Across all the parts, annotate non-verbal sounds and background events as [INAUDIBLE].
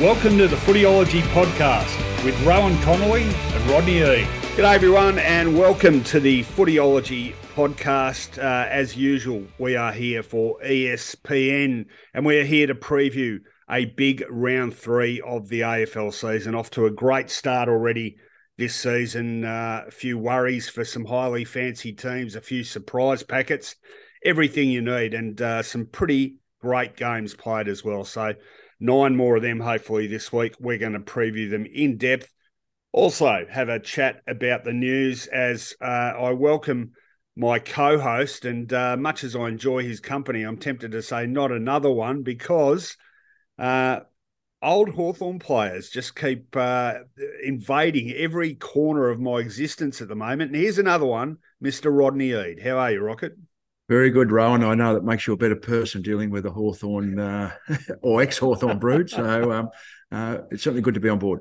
Welcome to the Footyology Podcast with Rohan Connolly and Rodney E. G'day, everyone, and welcome to the Footyology Podcast. Uh, as usual, we are here for ESPN and we are here to preview a big round three of the AFL season. Off to a great start already this season. Uh, a few worries for some highly fancy teams, a few surprise packets, everything you need, and uh, some pretty great games played as well. So, nine more of them hopefully this week. We're going to preview them in depth. Also, have a chat about the news as uh, I welcome my co host. And uh, much as I enjoy his company, I'm tempted to say not another one because uh, old Hawthorn players just keep uh, invading every corner of my existence at the moment. And here's another one, Mr. Rodney Eade. How are you, Rocket? Very good, Rohan. I know that makes you a better person dealing with a Hawthorn uh, [LAUGHS] or ex Hawthorn brood. So um, uh, it's certainly good to be on board.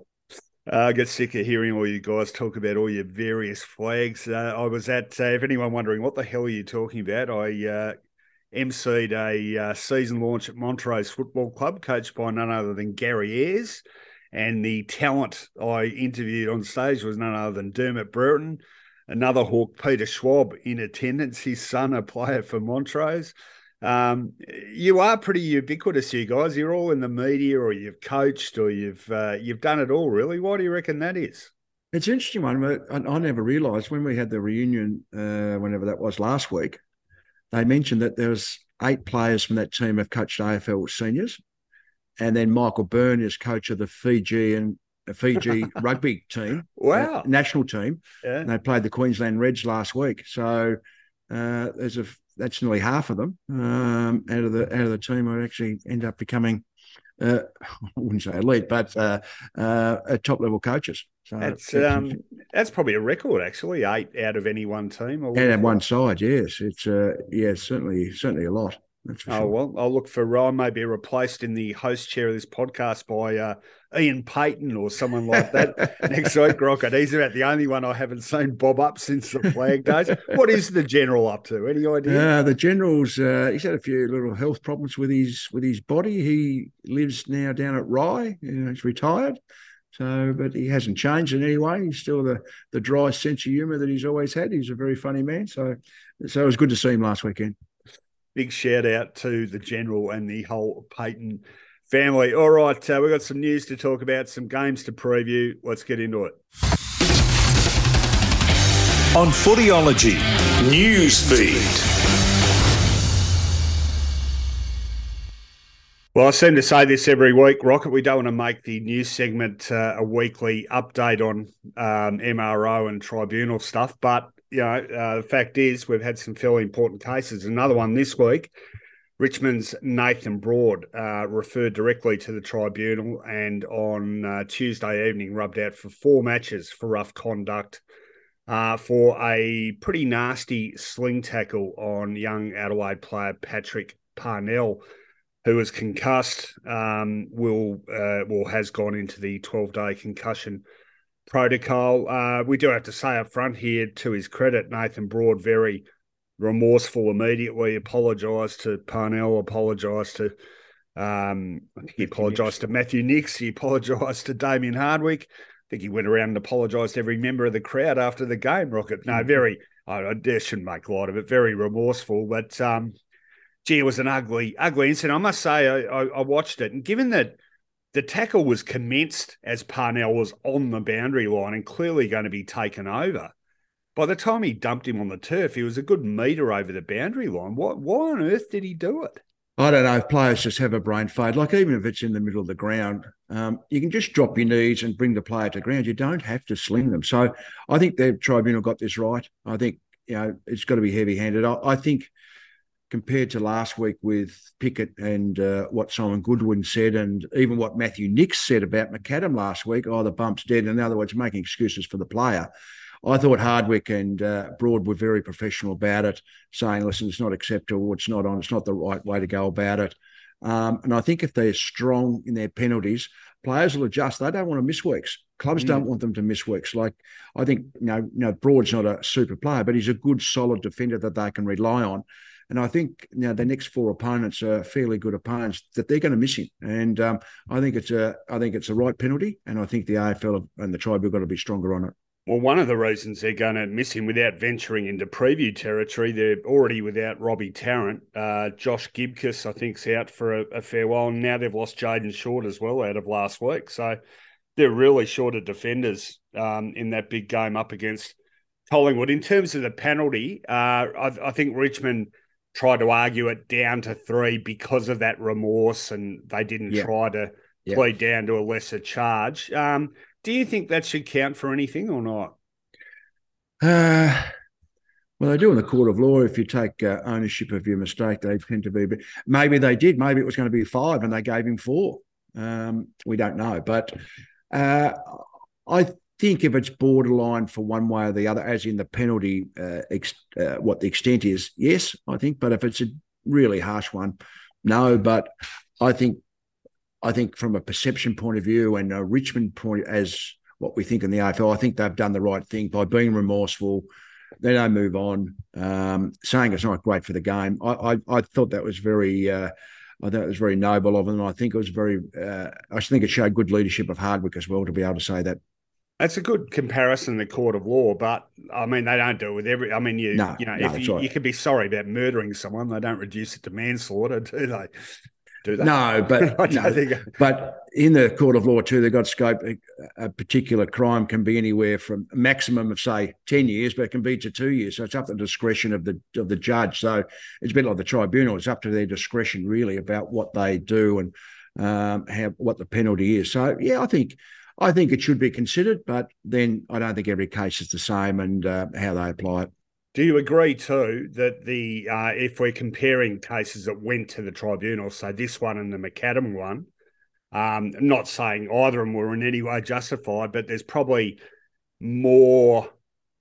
Uh, I get sick of hearing all you guys talk about all your various flags. Uh, I was at, uh, if anyone wondering what the hell are you talking about, I emceed a season launch at Montrose Football Club, coached by none other than Gary Ayres. And the talent I interviewed on stage was none other than Dermott Brereton, another Hawk, Peter Schwab, in attendance, his son, a player for Montrose. Um, you are pretty ubiquitous, you guys. You're all in the media, or you've coached, or you've uh, you've done it all. Really, why do you reckon that is? It's an interesting one. I, I never realised when we had the reunion, uh, whenever that was last week, they mentioned that there was eight players from that team have coached AFL seniors, and then Michael Byrne is coach of the Fiji and Fiji [LAUGHS] rugby team, wow, uh, national team. Yeah. And they played the Queensland Reds last week, so uh, there's a that's nearly half of them um, out of the out of the team who actually end up becoming. Uh, [LAUGHS] I wouldn't say elite, but uh, uh, top level coaches. So That's um, that's probably a record, actually. Eight out of any one team. Would and at one side, yes, it's uh, yeah, certainly certainly a lot. That's for Oh well, I'll look for Ryan. Maybe replaced in the host chair of this podcast by uh, Ian Payton or someone like that [LAUGHS] next week. Rocket. He's about the only one I haven't seen bob up since the flag days. What is the general up to? Any idea? Uh, the general's uh, he's had a few little health problems with his with his body. He lives now down at Rye. You know, he's retired, so but he hasn't changed in any way. He's still the the dry sense of humour that he's always had. He's a very funny man. So so it was good to see him last weekend. Big shout out to the general and the whole Payton family. All right, uh, we've got some news to talk about, some games to preview. Let's get into it. on Footyology Newsfeed. Well, I seem to say this every week, Rocket. We don't want to make the news segment uh, a weekly update on um, MRO and tribunal stuff, but you know, uh, the fact is we've had some fairly important cases. Another one this week. Richmond's Nathan Broad uh, referred directly to the tribunal and on uh, Tuesday evening rubbed out for four matches for rough conduct uh, for a pretty nasty sling tackle on young Adelaide player Patrick Parnell who was concussed, um, will uh, well has gone into the twelve day concussion protocol. Uh, we do have to say up front here, to his credit, Nathan Broad very remorseful immediately. Apologised to Parnell. Apologised to um, I think he apologised to Matthew Nicks. He apologised to Damien Hardwick. I think he went around and apologised to every member of the crowd after the game. Rocket, no, very. I, I shouldn't make light of it. Very remorseful, but um, gee, it was an ugly, ugly incident. I must say, I, I, I watched it, and given that the tackle was commenced as Parnell was on the boundary line and clearly going to be taken over, by the time he dumped him on the turf, he was a good metre over the boundary line. What, why on earth did he do it? I don't know if players just have a brain fade. Like even if it's in the middle of the ground, um, you can just drop your knees and bring the player to ground. You don't have to sling them. So I think the tribunal got this right. I think you know it's got to be heavy-handed. I, I think compared to last week with Pickett and uh, what Simon Goodwin said, and even what Matthew Nicks said about McAdam last week, oh, the bump's dead. In other words, making excuses for the player. I thought Hardwick and uh, Broad were very professional about it, saying, listen, it's not acceptable, it's not on, it's not the right way to go about it. Um, and I think if they're strong in their penalties, players will adjust. They don't want to miss weeks. Clubs Mm. don't want them to miss weeks. Like I think, you know, you know, Broad's not a super player, but he's a good, solid defender that they can rely on. And I think you know the next four opponents are fairly good opponents that they're going to miss him. And um, I think it's a I think it's a right penalty, and I think the AFL and the tribe have got to be stronger on it. Well, one of the reasons they're going to miss him without venturing into preview territory, they're already without Robbie Tarrant. Uh, Josh Gibcus, I think, is out for a, a, fair while. And now they've lost Jayden Short as well out of last week. So they're really short of defenders um, in that big game up against Collingwood. In terms of the penalty, uh, I, I, think Richmond tried to argue it down to three because of that remorse and they didn't yeah. try to yeah. plead down to a lesser charge. Um, do you think that should count for anything or not? Uh, well, they do in the court of law. If you take uh, ownership of your mistake, they tend to be. Maybe they did. Maybe it was going to be five, and they gave him four. Um, we don't know, but uh, I think if it's borderline for one way or the other, as in the penalty, uh, ex- uh, what the extent is, yes, I think. But if it's a really harsh one, no. But I think I think from a perception point of view and a Richmond point as what we think in the AFL, I think they've done the right thing by being remorseful. They don't move on, um, saying it's not great for the game. I, I, I thought that was very, uh, I thought it was very noble of them. I think it was very, uh, I think it showed good leadership of Hardwick as well to be able to say that. That's a good comparison in the court of law, but I mean they don't do it with every. I mean you, no, you know, no, if you, right. you could be sorry about murdering someone, they don't reduce it to manslaughter, [LAUGHS] do they? Do that. No, but [LAUGHS] no, think... but in the court of law too, they've got scope. A, a, particular crime can be anywhere from a maximum of say ten years, but it can be to two years. So it's up to the discretion of the of the judge. So it's a bit like the tribunal. It's up to their discretion really about what they do and um, how what the penalty is. So yeah, I think. I think it should be considered, but then I don't think every case is the same and uh, how they apply it. Do you agree too that the uh, if we're comparing cases that went to the tribunal, so this one and the McAdam one, um, I'm not saying either of them were in any way justified, but there's probably more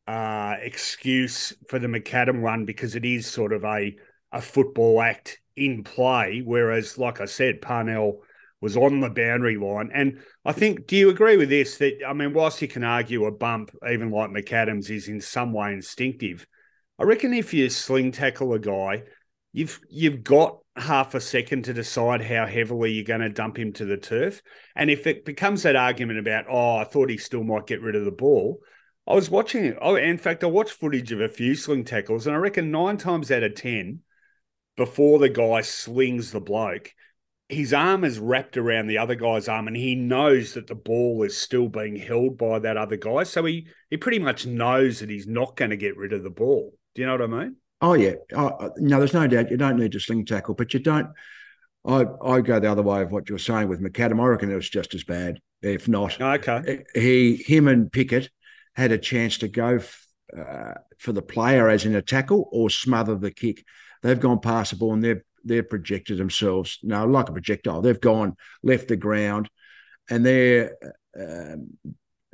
uh, excuse for the McAdam one because it is sort of a a football act in play, whereas, like I said, Parnell was on the boundary line. And I think, do you agree with this? That I mean, whilst you can argue a bump, even like McAdams, is in some way instinctive I reckon if you sling tackle a guy, you've you've got half a second to decide how heavily you're going to dump him to the turf. And if it becomes that argument about, oh, I thought he still might get rid of the ball, I was watching it. Oh, in fact, I watched footage of a few sling tackles, and I reckon nine times out of ten, before the guy slings the bloke, his arm is wrapped around the other guy's arm, and he knows that the ball is still being held by that other guy. So he he pretty much knows that he's not going to get rid of the ball. Do you know what I mean? Oh yeah. Oh, no, there's no doubt you don't need to sling tackle, but you don't. I I go the other way of what you're saying with McAdam. I reckon it was just as bad, if not. Okay. He, him, and Pickett had a chance to go f- uh, for the player as in a tackle or smother the kick. They've gone past the ball and they've they've projected themselves. No, like a projectile. They've gone left the ground, and they're um,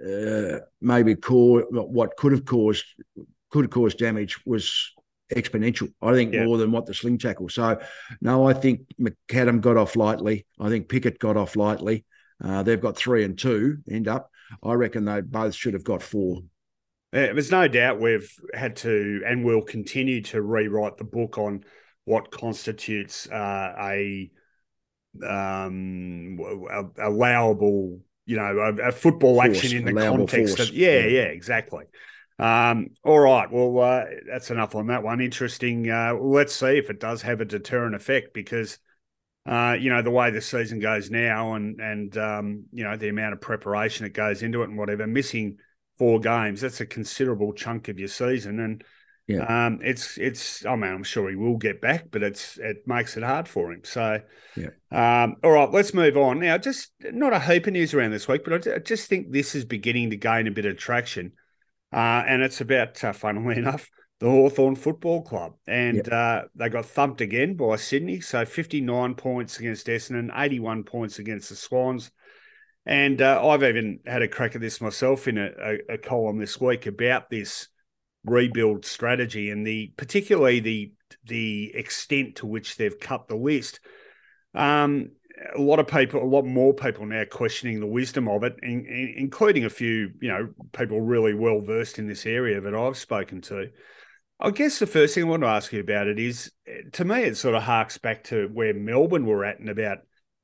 uh, maybe cause what could have caused could cause damage was exponential. I think yeah. more than what the sling tackle. So, no, I think McAdam got off lightly. I think Pickett got off lightly. Uh, they've got three and two end up. I reckon they both should have got four. Yeah, there's no doubt we've had to and will continue to rewrite the book on what constitutes uh, a um, allowable, you know, a, a football force, action in the context force. of yeah, yeah, yeah, exactly. Um, all right. Well, uh, that's enough on that one. Interesting. Uh, let's see if it does have a deterrent effect because, uh, you know, the way the season goes now and, and um, you know, the amount of preparation that goes into it and whatever, missing four games, that's a considerable chunk of your season. And, yeah. Um, it's it's. I mean, I'm sure he will get back, but it's it makes it hard for him. So, yeah. Um, all right, let's move on now. Just not a heap of news around this week, but I just think this is beginning to gain a bit of traction. Uh, and it's about, uh, funnily [LAUGHS] enough, the Hawthorn Football Club. And yep. uh, they got thumped again by Sydney. So 59 points against Essendon, 81 points against the Swans. And uh, I've even had a crack at this myself in a, a, a, column this week about this rebuild strategy and the particularly the the extent to which they've cut the list. Um, a lot of people, a lot more people now questioning the wisdom of it, in, in, including a few, you know, people really well versed in this area that I've spoken to. I guess the first thing I want to ask you about it is to me, it sort of harks back to where Melbourne were at in about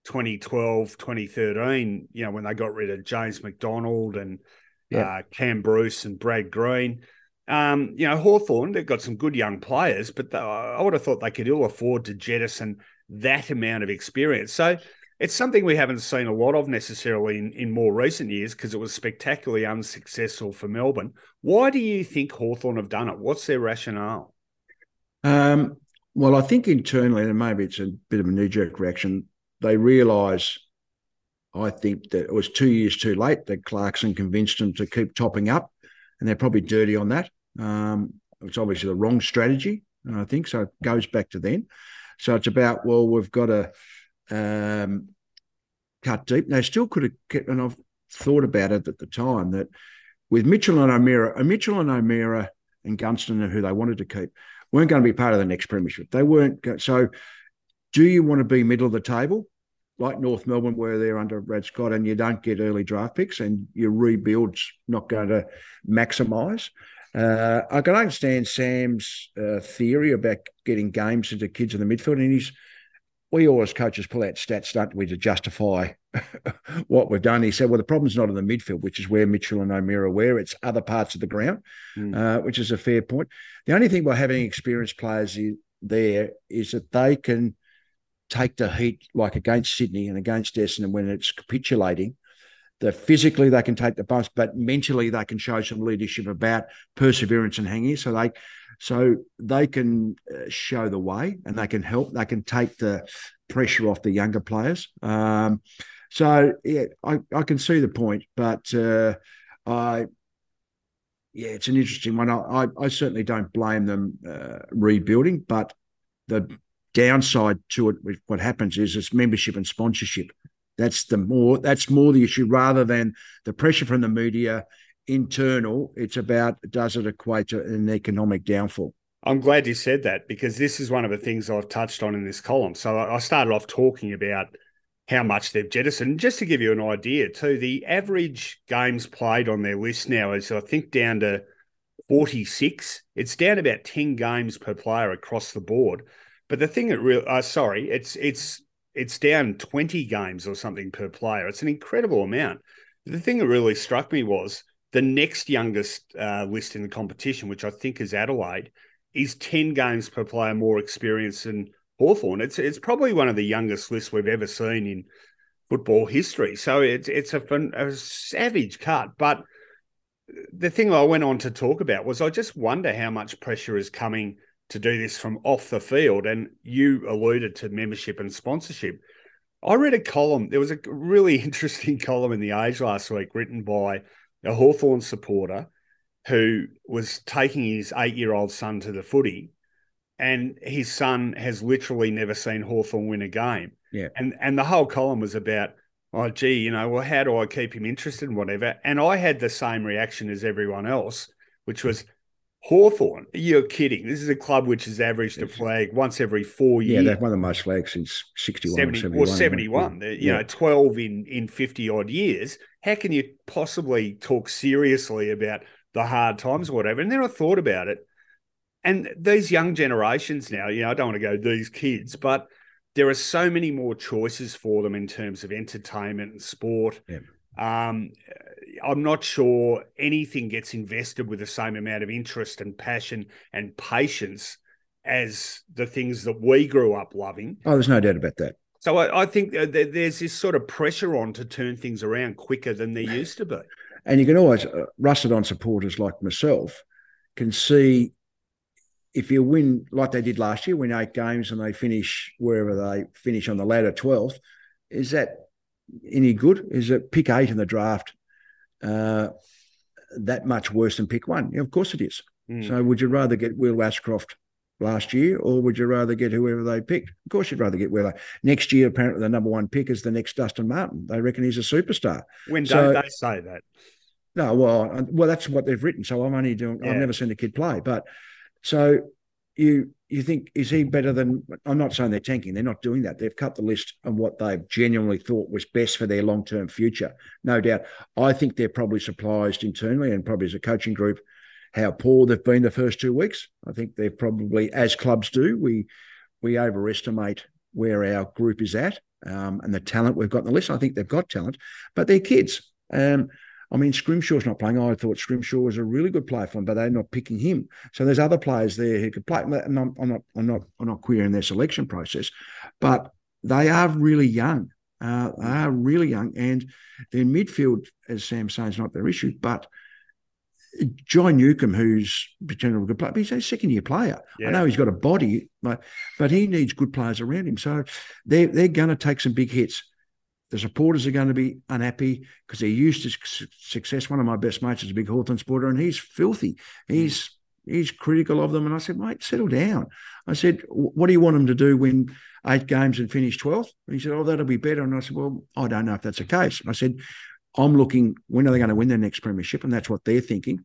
2012, 2013, you know, when they got rid of James McDonald and yeah. uh, Cam Bruce and Brad Green. Um, you know, Hawthorn they've got some good young players, but I would have thought they could ill afford to jettison that amount of experience. So it's something we haven't seen a lot of necessarily in, in more recent years because it was spectacularly unsuccessful for Melbourne. Why do you think Hawthorn have done it? What's their rationale? Um, well, I think internally, and maybe it's a bit of a knee jerk reaction, they realise, I think, that it was two years too late that Clarkson convinced them to keep topping up, and they're probably dirty on that. Um, it's obviously the wrong strategy, I think. So it goes back to then. So it's about, well, we've got to um, cut deep. They still could have kept, and I've thought about it at the time that with Mitchell and O'Meara, Mitchell and O'Meara and Gunston, and who they wanted to keep, weren't going to be part of the next premiership. They weren't. So, do you want to be middle of the table, like North Melbourne, where they're under Brad Scott, and you don't get early draft picks, and your rebuild's not going to maximise? Uh, I can understand Sam's uh, theory about getting games into kids in the midfield, and he's we always coaches pull out stats, don't we, to justify [LAUGHS] what we've done. He said, well, the problem's not in the midfield, which is where Mitchell and O'Meara were. It's other parts of the ground, mm. uh, which is a fair point. The only thing by having experienced players there is that they can take the heat like against Sydney and against Essendon when it's capitulating. That physically they can take the bumps, but mentally they can show some leadership about perseverance and hanging. So they so they can uh, show the way and they can help. They can take the pressure off the younger players. Um, so yeah, I, I can see the point, but uh, I yeah, it's an interesting one. I, I certainly don't blame them uh, rebuilding, but the downside to it, what happens is it's membership and sponsorship. That's the more that's more the issue rather than the pressure from the media internal. It's about does it equate to an economic downfall? I'm glad you said that because this is one of the things I've touched on in this column. So I started off talking about how much they've jettisoned. Just to give you an idea, too, the average games played on their list now is, I think, down to 46. It's down about 10 games per player across the board. But the thing that really, uh, sorry, it's it's it's down 20 games or something per player. It's an incredible amount. The thing that really struck me was the next youngest uh, list in the competition, which I think is Adelaide, is 10 games per player more experienced than Hawthorn. It's it's probably one of the youngest lists we've ever seen in football history. So it's it's a, a savage cut. But the thing I went on to talk about was I just wonder how much pressure is coming to do this from off the field. And you alluded to membership and sponsorship. I read a column. There was a really [LAUGHS] interesting column in the Age last week written by a Hawthorn supporter who was taking his eight year old son to the footy, and his son has literally never seen Hawthorn win a game. Yeah. And and the whole column was about, oh gee, you know, well, how do I keep him interested in whatever? And I had the same reaction as everyone else, which was Hawthorn, you're kidding. This is a club which has averaged a flag once every four years. Yeah, they've won the most flags since 61 70, or 71. Or 71. Yeah. You know, 12 in, in 50 odd years. How can you possibly talk seriously about the hard times or whatever? And then I thought about it. And these young generations now, you know, I don't want to go these kids, but there are so many more choices for them in terms of entertainment and sport. Yeah. Um, I'm not sure anything gets invested with the same amount of interest and passion and patience as the things that we grew up loving. Oh, there's no doubt about that. So I, I think there's this sort of pressure on to turn things around quicker than there used to be. [LAUGHS] And you can always, uh, rusted on supporters like myself, can see if you win like they did last year, win eight games and they finish wherever they finish on the ladder 12th, is that any good? Is it pick eight in the draft uh, that much worse than pick one? Yeah, of course it is. Mm. So would you rather get Will Ashcroft last year, or would you rather get whoever they picked? Of course, you'd rather get Will. Next year, apparently, the number one pick is the next Dustin Martin. They reckon he's a superstar. When so, don't they say that? No, well, well, that's what they've written. So I'm only doing. Yeah. I've never seen a kid play, but so you you think is he better than? I'm not saying they're tanking. They're not doing that. They've cut the list on what they've genuinely thought was best for their long term future. No doubt. I think they're probably surprised internally and probably as a coaching group how poor they've been the first two weeks. I think they've probably, as clubs do, we we overestimate where our group is at um, and the talent we've got the list. I think they've got talent, but they're kids. Um, I mean, Scrimshaw's not playing. I thought Scrimshaw was a really good player for them, but they're not picking him. So there's other players there who could play. And I'm, I'm not, I'm not, I'm not querying their selection process, but they are really young. Uh, they are really young, and their midfield, as Sam says, is not their issue. But Jai Newcombe, who's potentially a good player, but he's a second year player. Yeah. I know he's got a body, but but he needs good players around him. So they're they're going to take some big hits. The supporters are going to be unhappy because they're used to success. One of my best mates is a big Hawthorn supporter, and he's filthy. Hmm. He's he's critical of them. And I said, mate, settle down. I said, what do you want them to do when eight games and finish 12th? And he said, oh, that'll be better. And I said, well, I don't know if that's the case. And I said, I'm looking, when are they going to win their next premiership? And that's what they're thinking.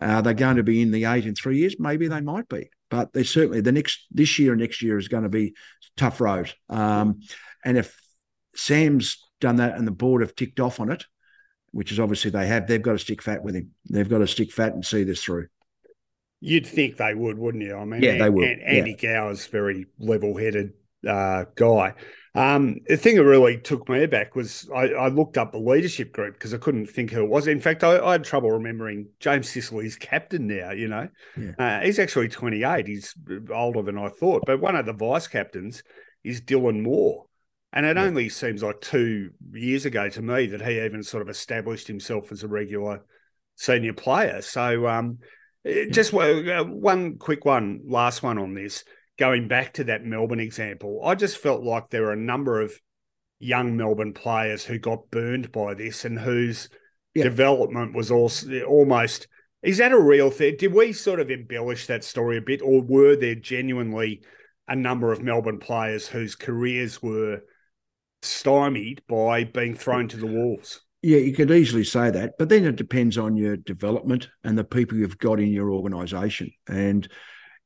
Uh, are they going to be in the eight in three years? Maybe they might be. But they certainly, the next, this year and next year is going to be tough road. Um, hmm. and if Sam's done that and the board have ticked off on it, which is obviously they have, they've got to stick fat with him. They've got to stick fat and see this through. You'd think they would, wouldn't you? I mean, yeah, they would. Andy yeah. Gower's very level-headed uh, guy. Um, the thing that really took me aback was I, I looked up the leadership group because I couldn't think who it was. In fact, I, I, had trouble remembering James Sicily's captain now. You know, yeah. uh, he's actually 28. He's older than I thought. But one of the vice captains is Dylan Moore. And it yeah. only seems like two years ago to me that he even sort of established himself as a regular senior player. So, um, eh, just uh, one quick one, last one on this going back to that Melbourne example, I just felt like there were a number of young Melbourne players who got burned by this and whose yeah. development was also almost. Is that a real thing? Did we sort of embellish that story a bit, or were there genuinely a number of Melbourne players whose careers were stymied by being thrown to the wolves? Yeah, you could easily say that, but then it depends on your development and the people you've got in your organisation. And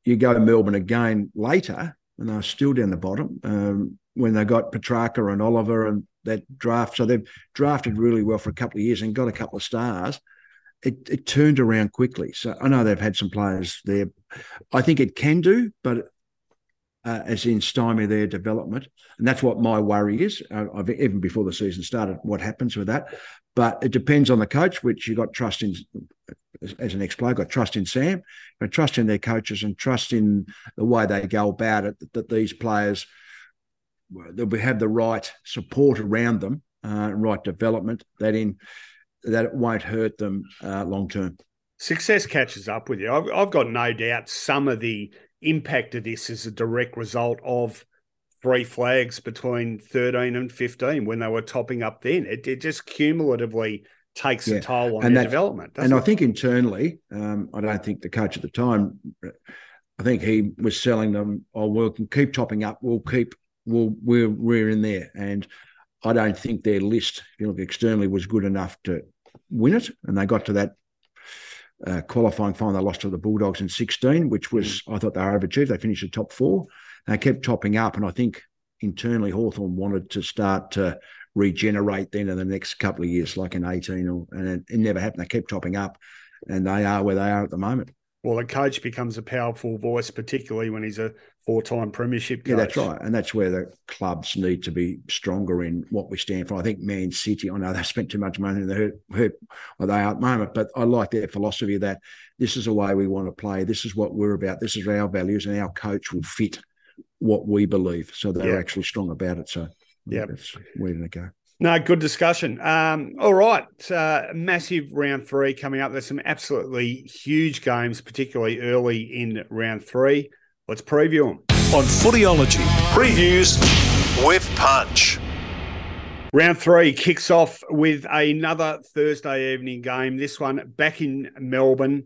you go to Melbourne again later, and they're still down the bottom um, when they got Petracca and Oliver and that draft. So they've drafted really well for a couple of years and got a couple of stars. It, it turned around quickly. So I know they've had some players there. I think it can do, but uh, as in stymie their development. And that's what my worry is. Uh, even before the season started, what happens with that. But it depends on the coach, which you got trust in as an ex-player, got trust in Sam, but trust in their coaches and trust in the way they go about it. That, that these players that we have the right support around them, uh, right development. That in that it won't hurt them uh, long term. Success catches up with you. I've, I've got no doubt some of the impact of this is a direct result of three flags between 13 and 15 when they were topping up then. It, it just cumulatively takes yeah. a toll on and that, development. And it? I think internally, um, I don't think the coach at the time, I think he was selling them, oh, we can keep topping up, we'll keep, we'll, we're, we're in there. And I don't think their list, if you look externally, was good enough to win it. And they got to that uh, qualifying final. They lost to the Bulldogs in 16, which was, mm. I thought they were overachieved. They finished the top four. They kept topping up. And I think internally Hawthorn wanted to start to regenerate then in the next couple of years, like in 18, or, and it, it never happened. They kept topping up, and they are where they are at the moment. Well, a coach becomes a powerful voice, particularly when he's a four-time premiership coach. Yeah, that's right, and that's where the clubs need to be stronger in what we stand for. I think Man City. I know they spent too much money; they hurt, hurt they are at the moment. But I like their philosophy that this is the way we want to play. This is what we're about. This is our values, and our coach will fit what we believe. So they're yeah. actually strong about it. So yeah, that's where to go. No, good discussion. Um, all right, uh, massive round three coming up. There's some absolutely huge games, particularly early in round three. Let's preview them on Footyology previews with Punch. Round three kicks off with another Thursday evening game. This one back in Melbourne.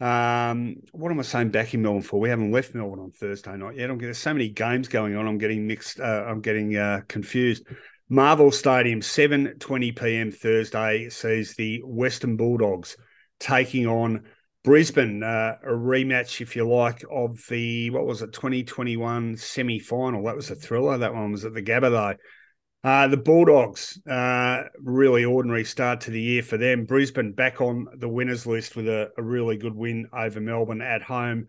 Um, what am I saying back in Melbourne for? We haven't left Melbourne on Thursday night yet. I'm getting so many games going on. I'm getting mixed. Uh, I'm getting uh, confused. Marvel Stadium, 7:20 p.m. Thursday sees the Western Bulldogs taking on Brisbane, uh, a rematch, if you like, of the what was it, 2021 semi-final. That was a thriller. That one was at the Gabba though. Uh, the Bulldogs, uh, really ordinary start to the year for them. Brisbane back on the winners list with a, a, really good win over Melbourne at home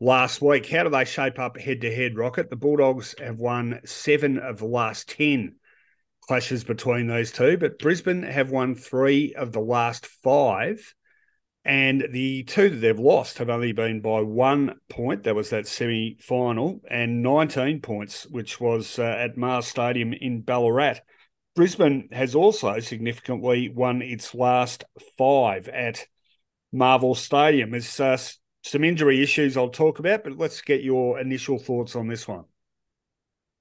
last week. How do they shape up head to head, Rocket? The Bulldogs have won seven of the last 10 clashes between those two, but Brisbane have won three of the last five. And the two that they've lost have only been by one point. That was that semi final, and 19 points, which was uh, at Mars Stadium in Ballarat. Brisbane has also significantly won its last five at Marvel Stadium. There's uh, some injury issues I'll talk about, but let's get your initial thoughts on this one.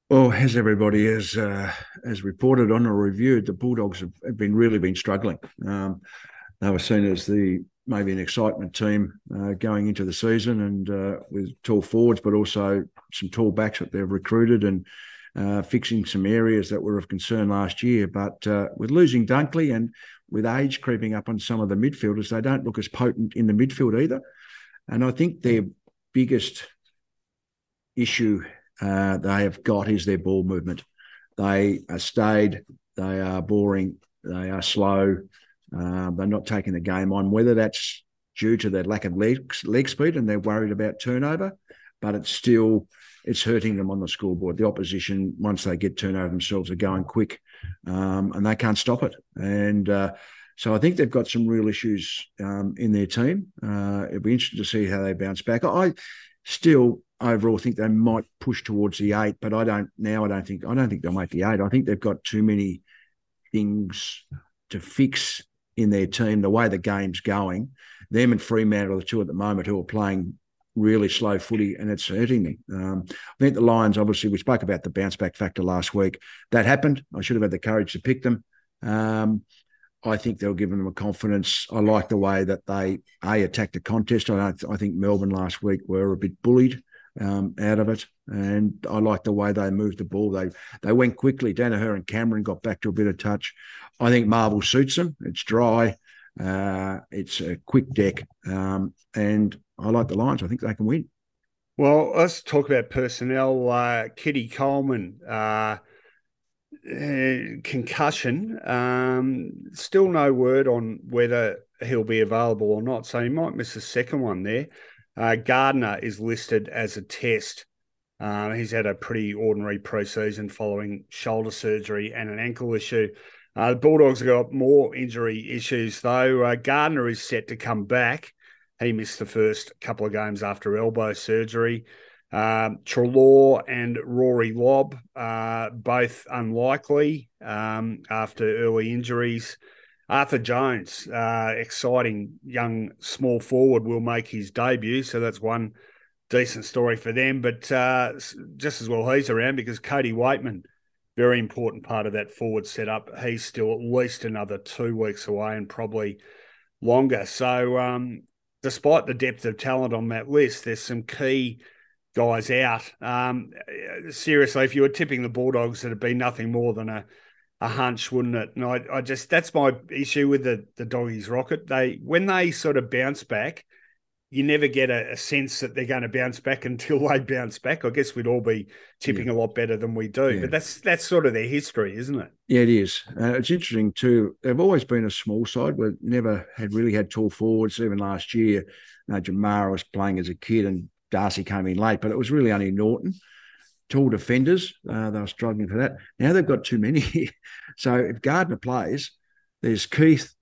Well, as everybody has uh, has reported on or reviewed, the Bulldogs have, been really been struggling. Um, they were seen as the maybe an excitement team uh, going into the season and uh, with tall forwards, but also some tall backs that they've recruited and uh, fixing some areas that were of concern last year. But uh, with losing Dunkley and with age creeping up on some of the midfielders, they don't look as potent in the midfield either. And I think their biggest issue uh, they have got is their ball movement. They are staid, they are boring, they are slow. Uh, they're not taking the game on, whether that's due to their lack of leg, leg speed and they're worried about turnover, but it's still it's hurting them on the scoreboard. The opposition, once they get turnover themselves, are going quick, um, and they can't stop it. And uh, so I think they've got some real issues um, in their team. Uh, it'll be interesting to see how they bounce back. I still overall think they might push towards the eight, but I don't now. I don't think I don't think they'll make the eight. I think they've got too many things to fix in their team, the way the game's going, them and Fremantle are the two at the moment who are playing really slow footy, and it's hurting me. Um, I think the Lions, obviously, we spoke about the bounce back factor last week. That happened. I should have had the courage to pick them. Um, I think they'll give them a confidence. I like the way that they a attacked the contest. I don't, I think Melbourne last week were a bit bullied um, out of it, and I like the way they moved the ball. They they went quickly. Daniher and Cameron got back to a bit of touch. I think Marvel suits them. It's dry. Uh, it's a quick deck, um, and I like the Lions. I think they can win. Well, let's talk about personnel. Uh, Keidan Coleman, uh, concussion. Um, still no word on whether he'll be available or not. So he might miss the second one there. Uh, Gardiner is listed as a test. Uh, he's had a pretty ordinary preseason following shoulder surgery and an ankle issue. Uh, the Bulldogs have got more injury issues, though. Uh, Gardner is set to come back. He missed the first couple of games after elbow surgery. Um, Treloar and Rory Lobb, uh, both unlikely um, after early injuries. Arthur Jones, uh, exciting young small forward, will make his debut. So that's one decent story for them. But uh, just as well he's around because Cody Weightman – very important part of that forward setup. He's still at least another two weeks away and probably longer. So, um, despite the depth of talent on that list, there's some key guys out. Um, seriously, if you were tipping the Bulldogs, it'd be nothing more than a a hunch, wouldn't it? And I, I just that's my issue with the the doggies rocket. They when they sort of bounce back, you never get a, a, sense that they're going to bounce back [LAUGHS] until they bounce back. I guess we'd all be tipping yeah. a lot better than we do, yeah. but that's that's sort of their history, isn't it? Yeah, it is. Uh, it's interesting too. They've always been a small side. We've never had really had tall forwards. Even last year, you know, Jamarra was playing as a kid, and Darcy came in late, but it was really only Naughton. Tall defenders, uh, they were struggling for that. Now they've got too many. [LAUGHS] so if Gardner plays, there's Keath,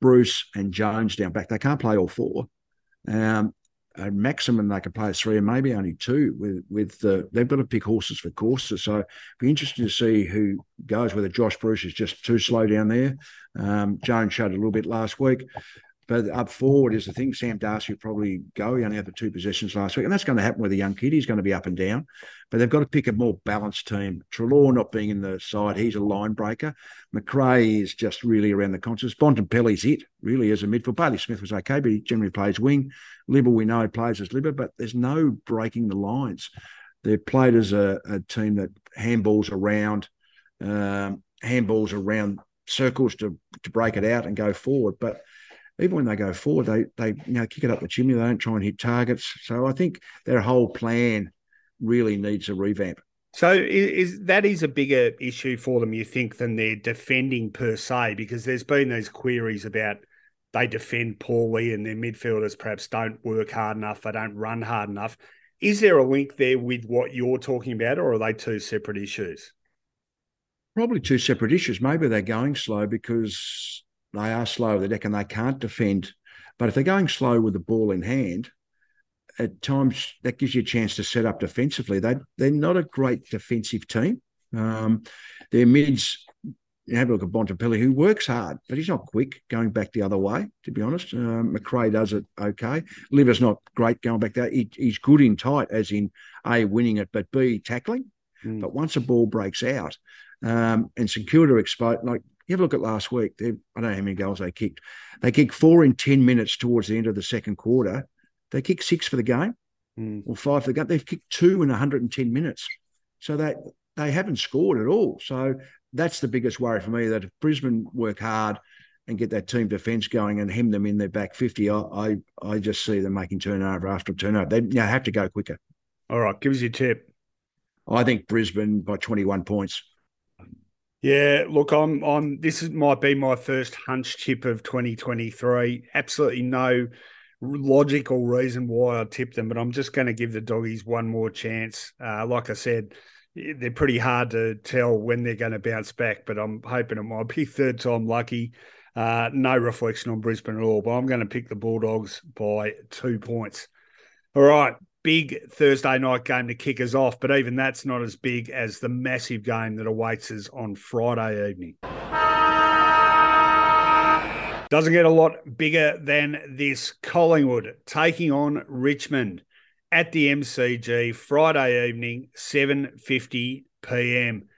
Bruce, and Jones down back. They can't play all four. Um, a maximum they could play three and maybe only two with with the they've got to pick horses for courses. So be interesting to see who goes. Whether Josh Bruce is just too slow down there. Um, Jones showed a little bit last week. But up forward is the thing. Sam Darcy will probably go. He only had the two possessions last week, and that's going to happen with a young kid. He's going to be up and down, but they've got to pick a more balanced team. Treloar not being in the side, he's a line breaker. Macrae is just really around the conscious. Bontempelli's it really as a midfield. Bailey Smith was okay, but he generally plays wing. Libba we know plays as Libba, but there's no breaking the lines. They're played as a, a team that handballs around, um, handballs around circles to to break it out and go forward, but even when they go forward, they they you know kick it up the chimney. They don't try and hit targets. So I think their whole plan really needs a revamp. So is, is, that is a bigger issue for them, you think, than their defending per se? Because there's been these queries about they defend poorly and their midfielders perhaps don't work hard enough, they don't run hard enough. Is there a link there with what you're talking about, or are they two separate issues? Probably two separate issues. Maybe they're going slow because they are slow the deck and they can't defend. But if they're going slow with the ball in hand, at times that gives you a chance to set up defensively. They they're not a great defensive team. Um, their mids. You have a look at Bontempelli, who works hard, but he's not quick going back the other way. To be honest, um, Macrae does it okay. Libba's not great going back there. He, he's good in tight, as in a winning it, but b tackling. Mm. But once a ball breaks out, um, and St Kilda exposed, like you have a look at last week. I don't know how many goals they kicked. They kicked four in ten minutes towards the end of the second quarter they kicked six for the game mm. or five for the game. They've kicked two in 110 minutes. So they, they haven't scored at all. So that's the biggest worry for me that if Brisbane work hard and get that team defence going and hem them in their back 50, I, I, I just see them making turnover after turnover. They you know, have to go quicker. All right, give us your tip. I think Brisbane by 21 points. Yeah, look, I'm I'm this is, might be my first hunch tip of 2023. Absolutely no logical reason why I tipped them, but I'm just going to give the doggies one more chance. Uh, like I said, they're pretty hard to tell when they're going to bounce back, but I'm hoping it might be [LAUGHS] third time lucky. Uh, no reflection on Brisbane at all, but I'm going to pick the Bulldogs by two points. All right, big Thursday night game to kick us off, but even that's not as big as the massive game that awaits us on Friday evening. Doesn't get a lot bigger than this. Collingwood taking on Richmond at the MCG Friday evening, 7:50 p.m.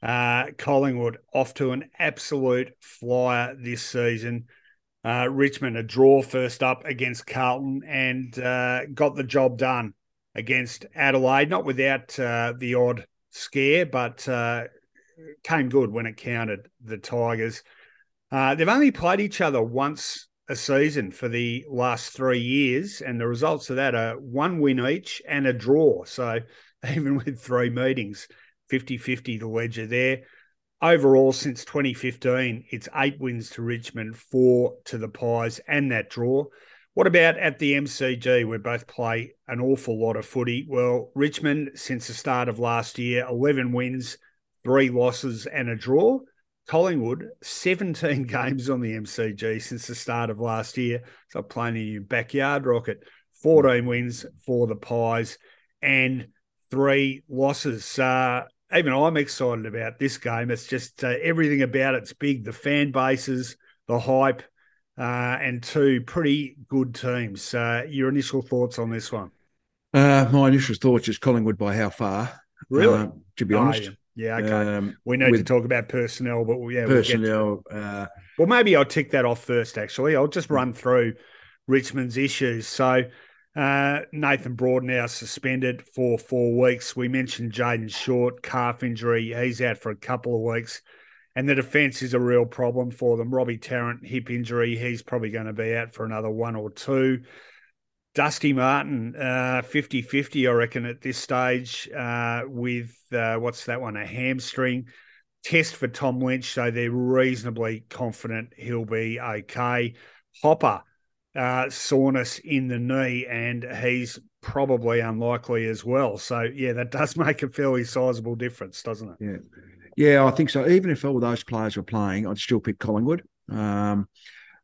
Uh, Collingwood off to an absolute flyer this season. Uh, Richmond a draw first up against Carlton and uh, got the job done against Adelaide, not without uh, the odd scare, but uh, came good when it counted. The Tigers. Uh, they've only played each other once a season for the last three years, and the results of that are one win each and a draw. So [LAUGHS] even with three meetings, 50 50 the ledger there. Overall, since 2015, it's eight wins to Richmond, four to the Pies, and that draw. What about at the MCG, where both play an awful lot of footy? Well, Richmond, since the start of last year, 11 wins, three losses, and a draw. Collingwood, 17 [LAUGHS] games on the MCG since the start of last year. So playing in your backyard rocket. 14 wins for the Pies and three losses. Uh, even I'm excited about this game. It's just uh, everything about it's big. The fan bases, the hype, uh, and two pretty good teams. Uh, your initial thoughts on this one? Uh, my initial thoughts is Collingwood by how far? Really? Uh, to be honest. Oh, yeah. Yeah, okay. Um, we need to talk about personnel, but yeah, personnel. We'll, uh, well, maybe I'll tick that off first. Actually, I'll just run through Richmond's issues. So uh, Nathan Broad now suspended for four weeks. We mentioned Jayden Short calf injury; he's out for a couple of weeks, and the defence is a real problem for them. Robbie Tarrant hip injury; he's probably going to be out for another one or two. Dusty Martin, uh, 50 50, I reckon, at this stage, uh, with uh, what's that one, a hamstring test for Tom Lynch. So they're reasonably confident he'll be okay. Hopper, uh, soreness in the knee, and he's probably unlikely as well. So, yeah, that [LAUGHS] does make a fairly sizable difference, doesn't it? Yeah. Yeah, I think so. Even if all those players were playing, I'd still pick Collingwood. Um,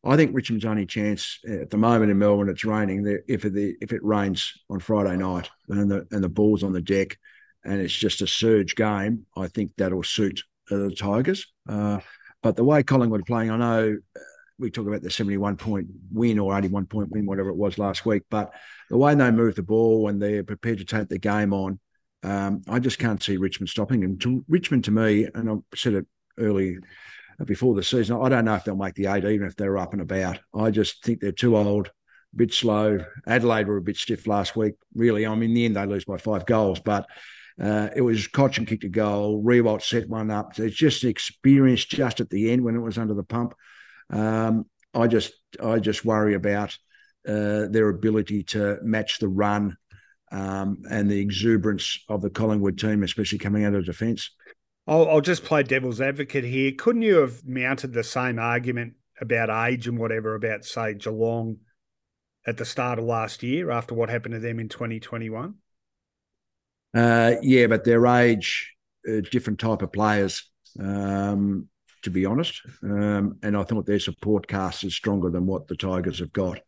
I think Richmond's only chance at the moment in Melbourne, it's raining. If it, if it rains on Friday night and the and the ball's on the deck, and it's just a surge game, I think that'll suit the Tigers. Uh, but the way Collingwood are playing, I know uh, we talk about the 71 point win or 81 point win, whatever it was last week, but the way they move the ball and they're prepared to take the game on, um, I just can't see Richmond stopping them. To, Richmond, to me, and I said it early before the season. I don't know if they'll make the eight, even if they're up and about. I just think they're too old, a bit slow. Adelaide were a bit stiff last week. Really, I mean, in the end, they lose by five goals, but uh, it was Cotchin kicked a goal. Riewoldt set one up. It's just experience just at the end when it was under the pump. Um, I just, I just worry about uh, their ability to match the run um, and the exuberance of the Collingwood team, especially coming out of defence. I'll, I'll just play devil's advocate here. Couldn't you have mounted the same argument about age and whatever about, say, Geelong at the start of last year after what happened to them in 2021? Uh, yeah, but their age, uh, different type of players, um, to be honest. Um, and I thought their support cast is stronger than what the Tigers have got.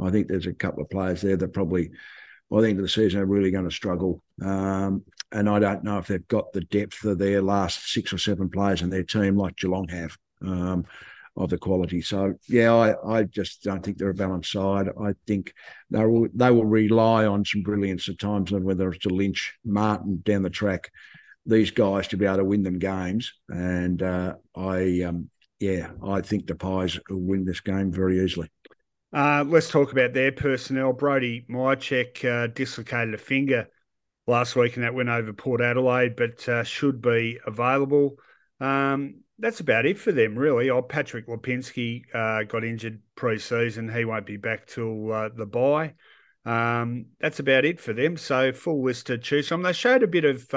I think there's a couple of players there that probably, I think the season are really going to struggle. Um, and I don't know if they've got the depth of their last six or seven players in their team like Geelong have. Um, of the quality. So yeah, I, I just don't think they're a balanced side. I think they will they will rely on some brilliance at times, and whether it's to Lynch, Martin down the track, these guys to be able to win them games. And uh, I um, yeah, I think the Pies will win this game very easily. Uh, let's talk about their personnel. Brody Mihocek uh, dislocated a finger last week, and that went over Port Adelaide, but uh, should be available. Um, that's about it for them, really. Oh, Patrick Lipinski uh, got injured pre-season; he won't be back till uh, the bye. Um, that's about it for them. So full list to choose from. They showed a bit of,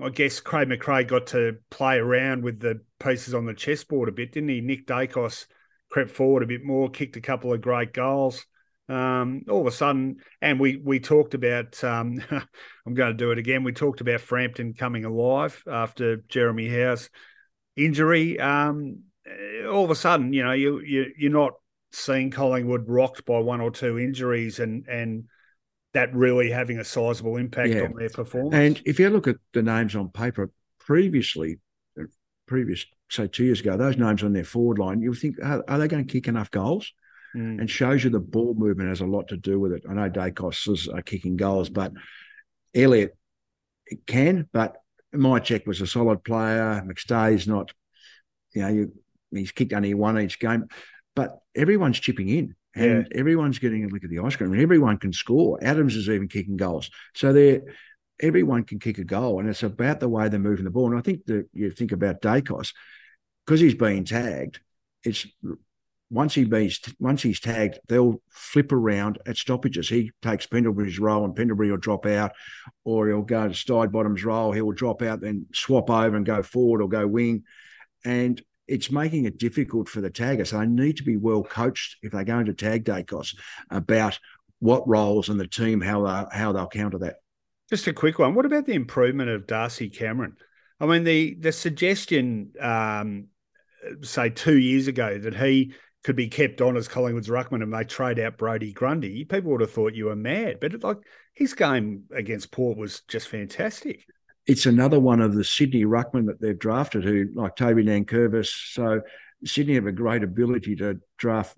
I guess, Craig McRae got to play around with the pieces on the chessboard a bit, didn't he? Nick Daicos crept forward a bit more, kicked a couple of great goals. Um, all of a sudden, and we we talked about. Um, [LAUGHS] I'm going to do it again. We talked about Frampton coming alive after Jeremy Howe's injury, um, all of a sudden, you know, you, you you're not seeing Collingwood rocked by one or two injuries and and that really having a sizable impact yeah. on their performance. And if you look at the names on paper previously, uh, previous say two years ago, those names on their forward line, you think, are, are they going to kick enough goals? Mm. And shows you the ball movement has a lot to do with it. I know Daicos is uh, kicking goals, but Elliot can, but Mihocek was a solid player. McStay's not, you know, you, he's kicked only one each game, but everyone's chipping in and yeah. everyone's getting a look at the ice cream. Everyone can score. Adams is even kicking goals. So they're everyone can kick a goal, and it's about the way they're moving the ball. And I think that you think about Daicos because he's being tagged. It's once he once he's tagged, they'll flip around at stoppages. He takes Pendlebury's role, and Pendlebury will drop out, or he'll go to Sidebottom's role. He'll drop out, then swap over and go forward or go wing, and it's making it difficult for the taggers. So they need to be well coached if they're going to tag Daicos about what roles and the team how they how they'll counter that. Just a quick one. What about the improvement of Darcy Cameron? I mean, the the suggestion, um, say two years ago, that he could be kept on as Collingwood's ruckman and they trade out Brodie Grundy, people would have thought you were mad. But like his game against Port was just fantastic. It's another one of the Sydney ruckmen that they've drafted, who like Toby Nankervis. So Sydney have a great ability to draft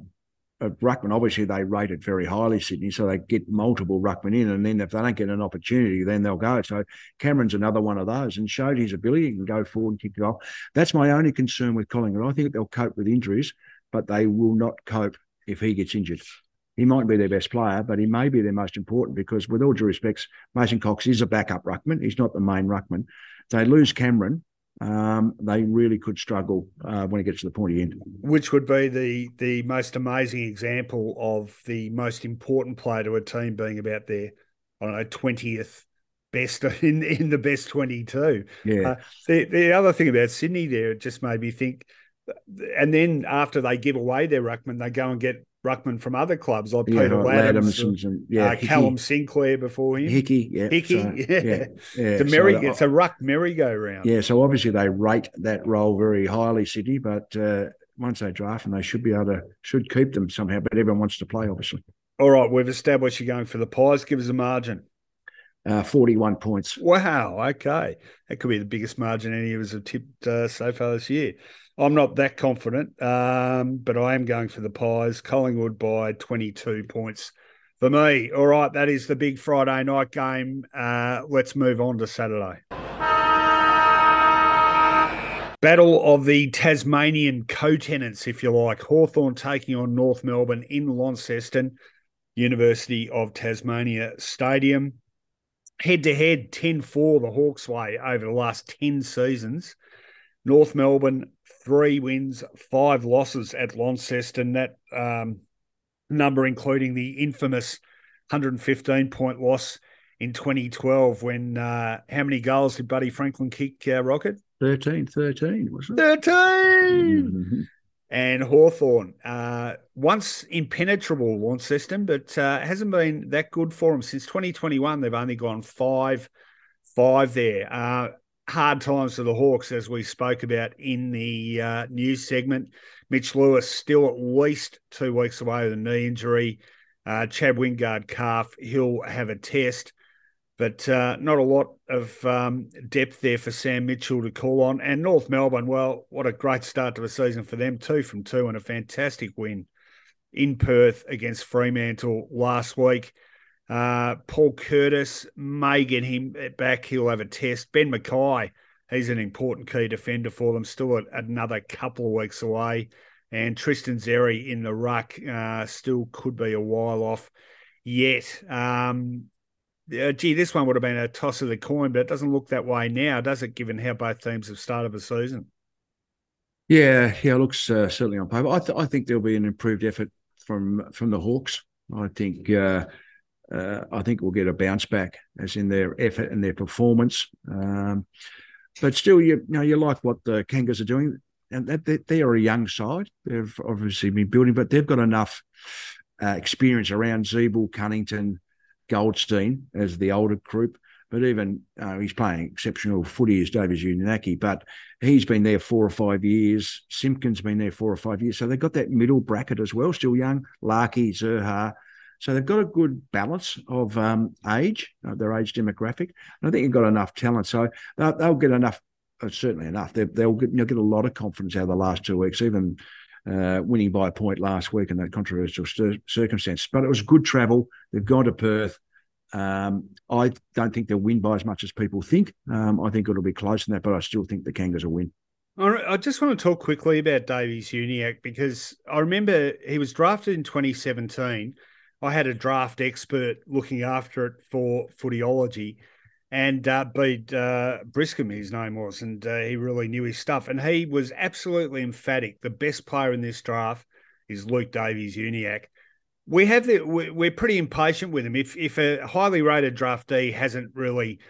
a ruckman. Obviously, they rate it very highly, Sydney, so they get multiple ruckmen in, and then if they don't get an opportunity, then they'll go. So Cameron's another one of those, and showed his ability and go forward and kick it off. That's my only concern with Collingwood. I think they'll cope with injuries but they will not cope if he gets injured. He might be their best player, but he may be their most important because, with all due respects, Mason Cox is a backup ruckman. He's not the main ruckman. they lose Cameron, um, they really could struggle uh, when it gets to the pointy end. Which would be the the most amazing example of the most important player to a team being about their, I don't know, twentieth best [LAUGHS] in in the best twenty two. Yeah. Uh, the the other thing about Sydney there, it just made me think and then after they give away their ruckman, they go and get ruckman from other clubs like yeah, Peter Ladhams, and, and, yeah, uh, Callum Sinclair before him, Hickey, yeah, Hickey, so, yeah. yeah, yeah. It's a merry, so, it's a ruck merry-go-round. Yeah, so obviously they rate that role very highly, Sydney, but uh, once they draft and they should be able to should keep them somehow. But everyone wants to play, obviously. All right, we've established you're going for the Pies. Give us a margin. Uh, 41 points. Wow. Okay. That could be the biggest margin any of us have tipped uh, so far this year. I'm not that confident, um, but I am going for the Pies. Collingwood by 22 points for me. All right, that is the big Friday night game. Uh, let's move on to Saturday. Battle of the Tasmanian co-tenants, if you like. Hawthorn taking on North Melbourne in Launceston, University of Tasmania Stadium. Head to head, 10 4 the Hawks way over the last 10 seasons. North Melbourne three wins, five losses at Launceston. That um, number, including the infamous 115 point loss in 2012 when uh, how many goals did Buddy Franklin kick uh, Rocket? 13, 13, wasn't it? 13! Mm-hmm. And Hawthorn, uh, once impenetrable Launceston, but uh, hasn't been that good for them since 2021. They've only gone five, five there. Hard times for the Hawks, as we spoke about in the uh, news segment. Mitch Lewis still at least two weeks away with a knee injury. Uh, Chad Wingard calf, he'll have a test but uh, not a lot of um, depth there for Sam Mitchell to call on. And North Melbourne, well, what a great start to the season for them, two from two, and a fantastic win in Perth against Fremantle last week. Uh, Paul Curtis may get him back. He'll have a test. Ben McKay, he's an important key defender for them, still another couple of weeks away. And Tristan Xerri in the ruck uh, still could be a while off yet. Um, uh, gee, this one would have been a toss of the coin, but it doesn't look that way now, does it? Given how both teams have started the season. Yeah, yeah, it looks uh, certainly on paper. I, th- I think there'll be an improved effort from from the Hawks. I think uh, uh, I think we'll get a bounce back, as in their effort and their performance. Um, but still, you, you know, you like what the Kangas are doing, and that they, they, are a young side. They've obviously been building, but they've got enough uh, experience around Ziebell, Cunnington, Goldstein as the older group. But even uh, he's playing exceptional footy as Davies Uniacke, but he's been there four or five years. Simpkin's been there four or five years. So they've got that middle bracket as well, still young. Larkey, Zurhaar. So they've got a good balance of um, age, uh, their age demographic. And I think they've got enough talent. So they'll, they'll get enough, uh, certainly enough. They, will get, get a lot of confidence out of the last two weeks, even uh, winning by a point last week in that controversial circumstance. But it was good travel. They've gone to Perth. Um, I don't think they'll win by as much as people think. Um, I think it'll be close than that, but I still think the Kangas will win. I just want to talk quickly about Davies Uniacke because I remember he was drafted in 2017. I had a draft expert looking after it for Footyology, and uh, Bede uh, Briscombe, his name was, and uh, he really knew his stuff. And he was absolutely emphatic. The best player in this draft is Luke Davies Uniacke. We have the we're pretty impatient with him. If if a highly rated draftee hasn't really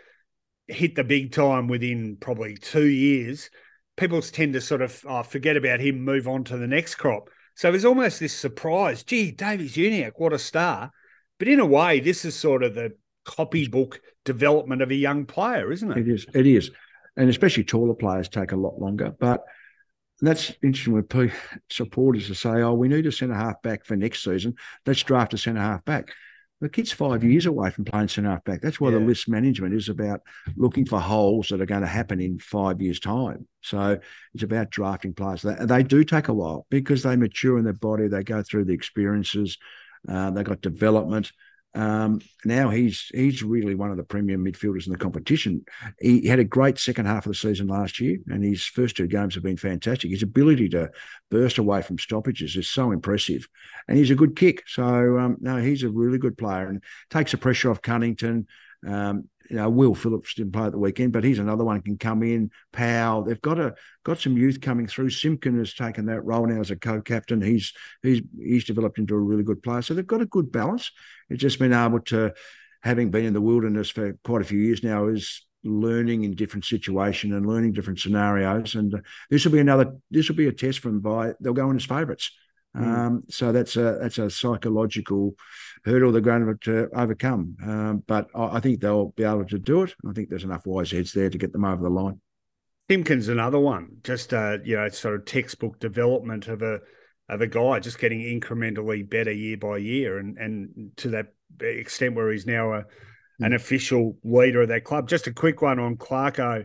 hit the big time within probably two years, people tend to sort of oh, forget about him, move on to the next crop. So there's almost this surprise. Gee, Davies Uniacke, what a star! But in a way, this is sort of the copybook development of a young player, isn't it? It is. It is. And especially taller players take a lot longer. But that's interesting with supporters to say, oh, we need a centre half back for next season. Let's draft a centre half back. The kid's five years away from playing centre half back. That's why yeah. the list management is about looking for holes that are going to happen in five years' time. So it's about drafting players. They, they do take a while because they mature in their body, they go through the experiences, uh, they got development. Um, now he's he's really one of the premium midfielders in the competition. He had a great second half of the season last year, and his first two games have been fantastic. His ability to burst away from stoppages is so impressive, and he's a good kick. So um, no, he's a really good player and takes the pressure off Cunnington. Um, you know, Will Phillips didn't play at the weekend, but he's another one can come in. Powell, they've got a got some youth coming through. Simpkin has taken that role now as a co-captain. He's he's he's developed into a really good player. So they've got a good balance. It's just been able to, having been in the wilderness for quite a few years now, is learning in different situations and learning different scenarios. And uh, this will be another. This will be a test them. By they'll go in as favourites. Mm. Um, so that's a that's a psychological hurdle they're going to overcome. Um, but I, I, think they'll be able to do it. I think there's enough wise heads there to get them over the line. Simpkin's another one, just uh, you know, sort of textbook development of a of a guy, just getting incrementally better year by year, and and to that extent where he's now a, an mm. official leader of that club. Just a quick one on Clarko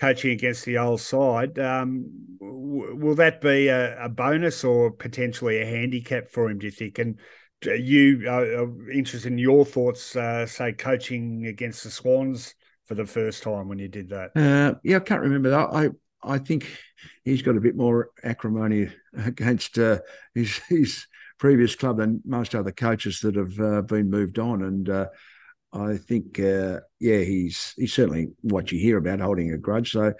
coaching against the old side. Um, w- will that be a, a, bonus or potentially a handicap for him? Do you think? And you are interested in your thoughts, uh, say coaching against the Swans for the first time when you did that? Uh, yeah, I can't remember that. I I think he's got a bit more acrimony against uh, his his previous club than most other coaches that have uh, been moved on, and uh, I think uh, yeah, he's he's certainly what you hear about holding a grudge. So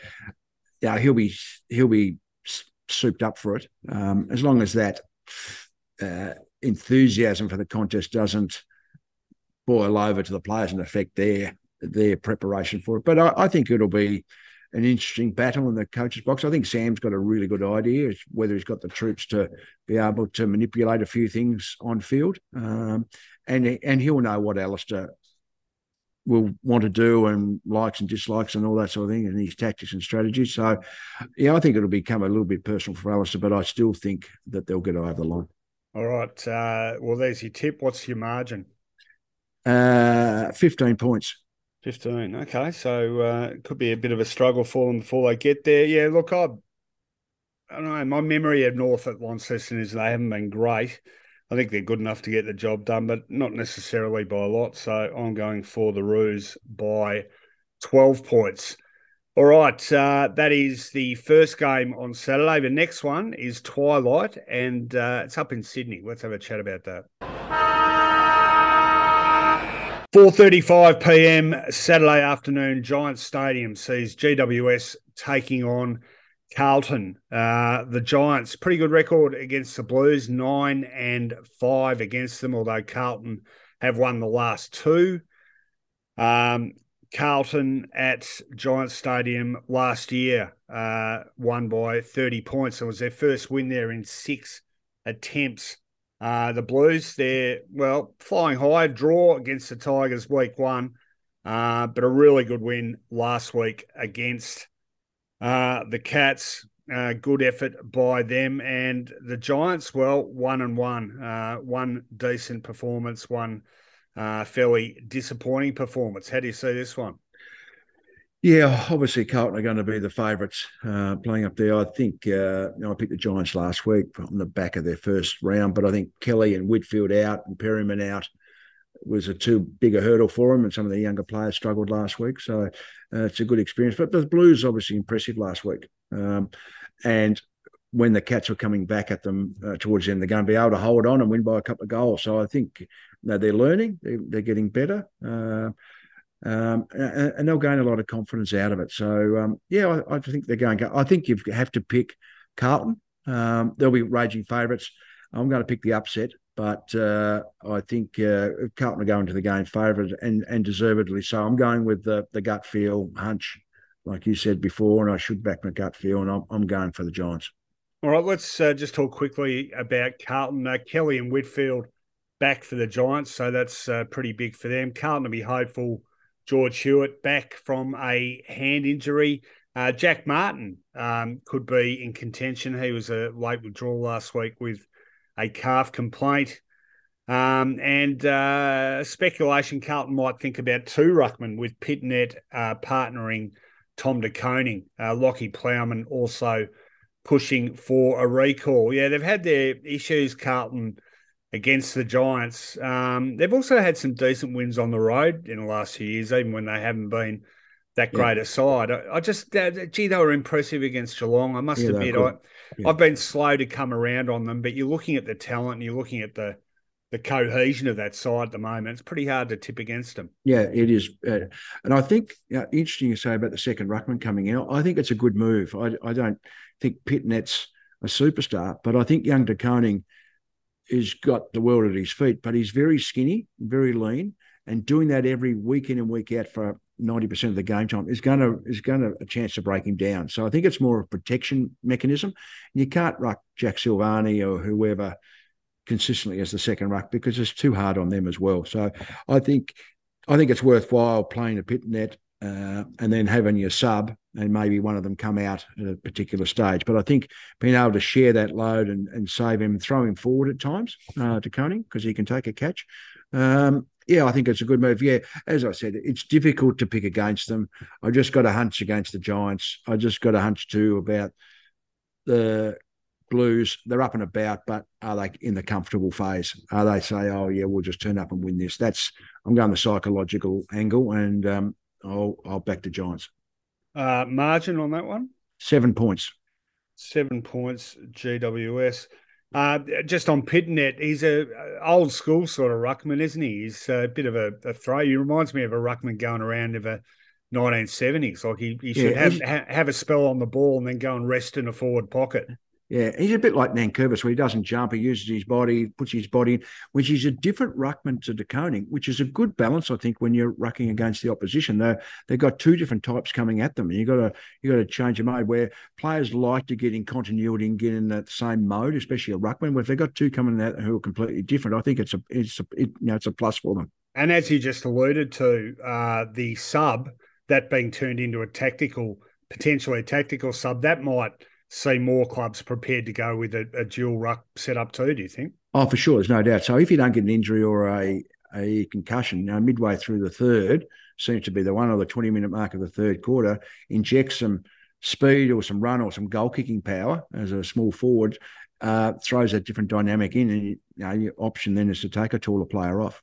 yeah, he'll be he'll be souped up for it um, as long as that uh, enthusiasm for the contest doesn't boil over to the players and affect their their preparation for it. But I, I think it'll be an interesting battle in the coaches box. I think Sam's got a really good idea. Whether he's got the troops to be able to manipulate a few things on field, um, and and he'll know what Alistair will want to do and likes and dislikes and all that sort of thing, and his tactics and strategies. So, yeah, I think it'll become a little bit personal for Alistair, but I still think that they'll get over the line. All right. Uh, well, there's your tip. What's your margin? Uh, 15 points. 15. Okay. So uh, it could be a bit of a struggle for them before they get there. Yeah, look, I, I don't know. My memory of North at Launceston is they haven't been great. I think they're good enough to get the job done, but not necessarily by a lot. So I'm going for the Roos by 12 points. All right, uh, that is the first game on Saturday. The next one is Twilight, and uh, it's up in Sydney. Let's have a chat about that. 4:35 p.m. Saturday afternoon, Giant Stadium sees GWS taking on Carlton. Uh, the Giants, pretty good record against the Blues, nine and five against them, although Carlton have won the last two. Um, Carlton at Giants Stadium last year uh, won by 30 points. It was their first win there in six attempts. Uh, the Blues, they're, well, flying high, draw against the Tigers week one, uh, but a really good win last week against uh, the Cats. Uh, good effort by them. And the Giants, well, one and one. Uh, one decent performance, one uh, fairly disappointing performance. How do you see this one? Yeah, obviously Carlton are going to be the favourites uh, playing up there. I think uh, you know, I picked the Giants last week on the back of their first round, but I think Kelly and Whitfield out and Perryman out was a too big a hurdle for them, and some of the younger players struggled last week. So uh, it's a good experience. But the Blues obviously impressive last week, um, and when the Cats were coming back at them uh, towards the end, they're going to be able to hold on and win by a couple of goals. So I think they're learning, they're, they're getting better. Uh, um, and, and, they'll gain a lot of confidence out of it. So um, yeah, I, I, think they're going. I think you have to pick Carlton. Um, they'll be raging favourites. I'm going to pick the upset, but uh, I think uh, Carlton are going to the game favourite and and deservedly so. I'm going with the the gut feel hunch, like you said before, and I should back my gut feel, and I'm, I'm going for the Giants. All right, let's uh, just talk quickly about Carlton. Uh, Kelly and Whitfield back for the Giants, so that's uh, pretty big for them. Carlton to be hopeful George Hewitt back from a hand injury. Uh, Jack Martin um, could be in contention. He was a late withdrawal last week with a calf complaint. Um, and uh, speculation Carlton might think about two ruckman with Pittonet uh, partnering Tom De Koning. Uh, Lachie Plowman also pushing for a recall. Yeah, they've had their issues, Carlton, against the Giants. Um, they've also had some decent wins on the road in the last few years, even when they haven't been that great yeah. a side. I, I just, uh, gee, they were impressive against Geelong. I must yeah, admit, I, yeah. I've been slow to come around on them, but you're looking at the talent and you're looking at the the cohesion of that side at the moment. It's pretty hard to tip against them. Yeah, it is. Uh, and I think you know, interesting to say about the second ruckman coming out. I think it's a good move. I, I don't think Pittonet's a superstar, but I think young De Koning – has got the world at his feet, but he's very skinny, very lean, and doing that every week in and week out for ninety percent of the game time is going to is going to a chance to break him down. So I think it's more of a protection mechanism. You can't ruck Jack Silvagni or whoever consistently as the second ruck because it's too hard on them as well. So I think I think it's worthwhile playing a Pittonet uh, and then having your sub and maybe one of them come out at a particular stage. But I think being able to share that load and, and save him, throw him forward at times uh, De Koning because he can take a catch. Um, yeah, I think it's a good move. Yeah, as I said, it's difficult to pick against them. I just got a hunch against the Giants. I just got a hunch too about the Blues. They're up and about, but are they in the comfortable phase? Are they say, "Oh yeah, we'll just turn up and win this"? That's I'm going the psychological angle, and um, I'll I'll back the Giants. Uh, margin on that one? Seven points. Seven points. GWS. Uh, just on Pittonet, he's a old school sort of ruckman, isn't he? He's a bit of a, a throw. He reminds me of a ruckman going around of a 1970s. Like he, he should yeah, have ha, have a spell on the ball and then go and rest in a forward pocket. Yeah, he's a bit like Nankervis, where he doesn't jump, he uses his body, puts his body in, which is a different ruckman to De which is a good balance, I think, when you're rucking against the opposition. They they've got two different types coming at them, and you got to you got to change your mode. Where players like to get in continuity and get in that same mode, especially a ruckman. Where if they've got two coming out who are completely different, I think it's a it's a it, you know it's a plus for them. And as you just alluded to, uh, the sub that being turned into a tactical, potentially a tactical sub, that might see more clubs prepared to go with a, a dual ruck setup too. Do you think? Oh, for sure, there's no doubt. So if you don't get an injury or a a concussion, you know, midway through the third seems to be the one or the 20 minute mark of the third quarter, inject some speed or some run or some goal kicking power as a small forward, uh, throws a different dynamic in, and you know, your option then is to take a taller player off.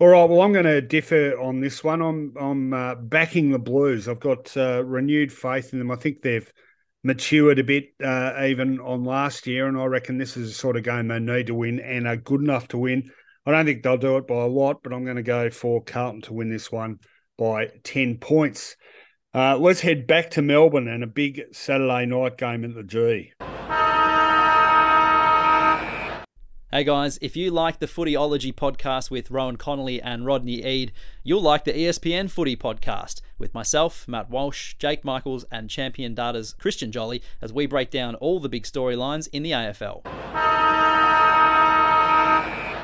All right. Well, I'm going to differ on this one. I'm I'm uh, backing the Blues. I've got uh, renewed faith in them. I think they've matured a bit uh, even on last year, and I reckon this is a sort of game they need to win and are good enough to win. I don't think they'll do it by a lot, but I'm going to go for Carlton to win this one by 10 points. Uh, let's head back to Melbourne and a big Saturday night game at the G. Hey guys, if you like the Footyology podcast with Rohan Connolly and Rodney Eade, you'll like the ESPN Footy podcast with myself, Matt Walsh, Jake Michaels, and Champion Data's Christian Jolly as we break down all the big storylines in the AFL.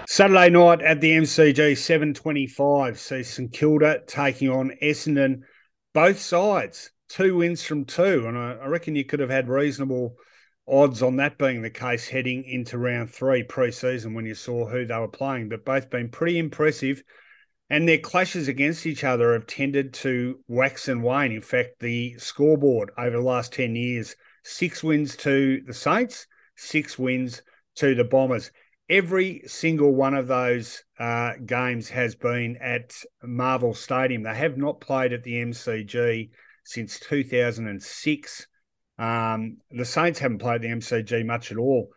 Saturday night at the MCG, 7.25, see St Kilda taking on Essendon. Both sides, two wins from two, and I reckon you could have had reasonable – odds on that being the case heading into round three pre-season when you saw who they were playing, but both been pretty impressive. And their clashes against each other have tended to wax and wane. In fact, the scoreboard over the last 10 years six wins to the Saints, six wins to the Bombers. Every single one of those uh, games has been at Marvel Stadium. They have not played at the MCG since 2006. Um, the Saints haven't played the MCG much at all.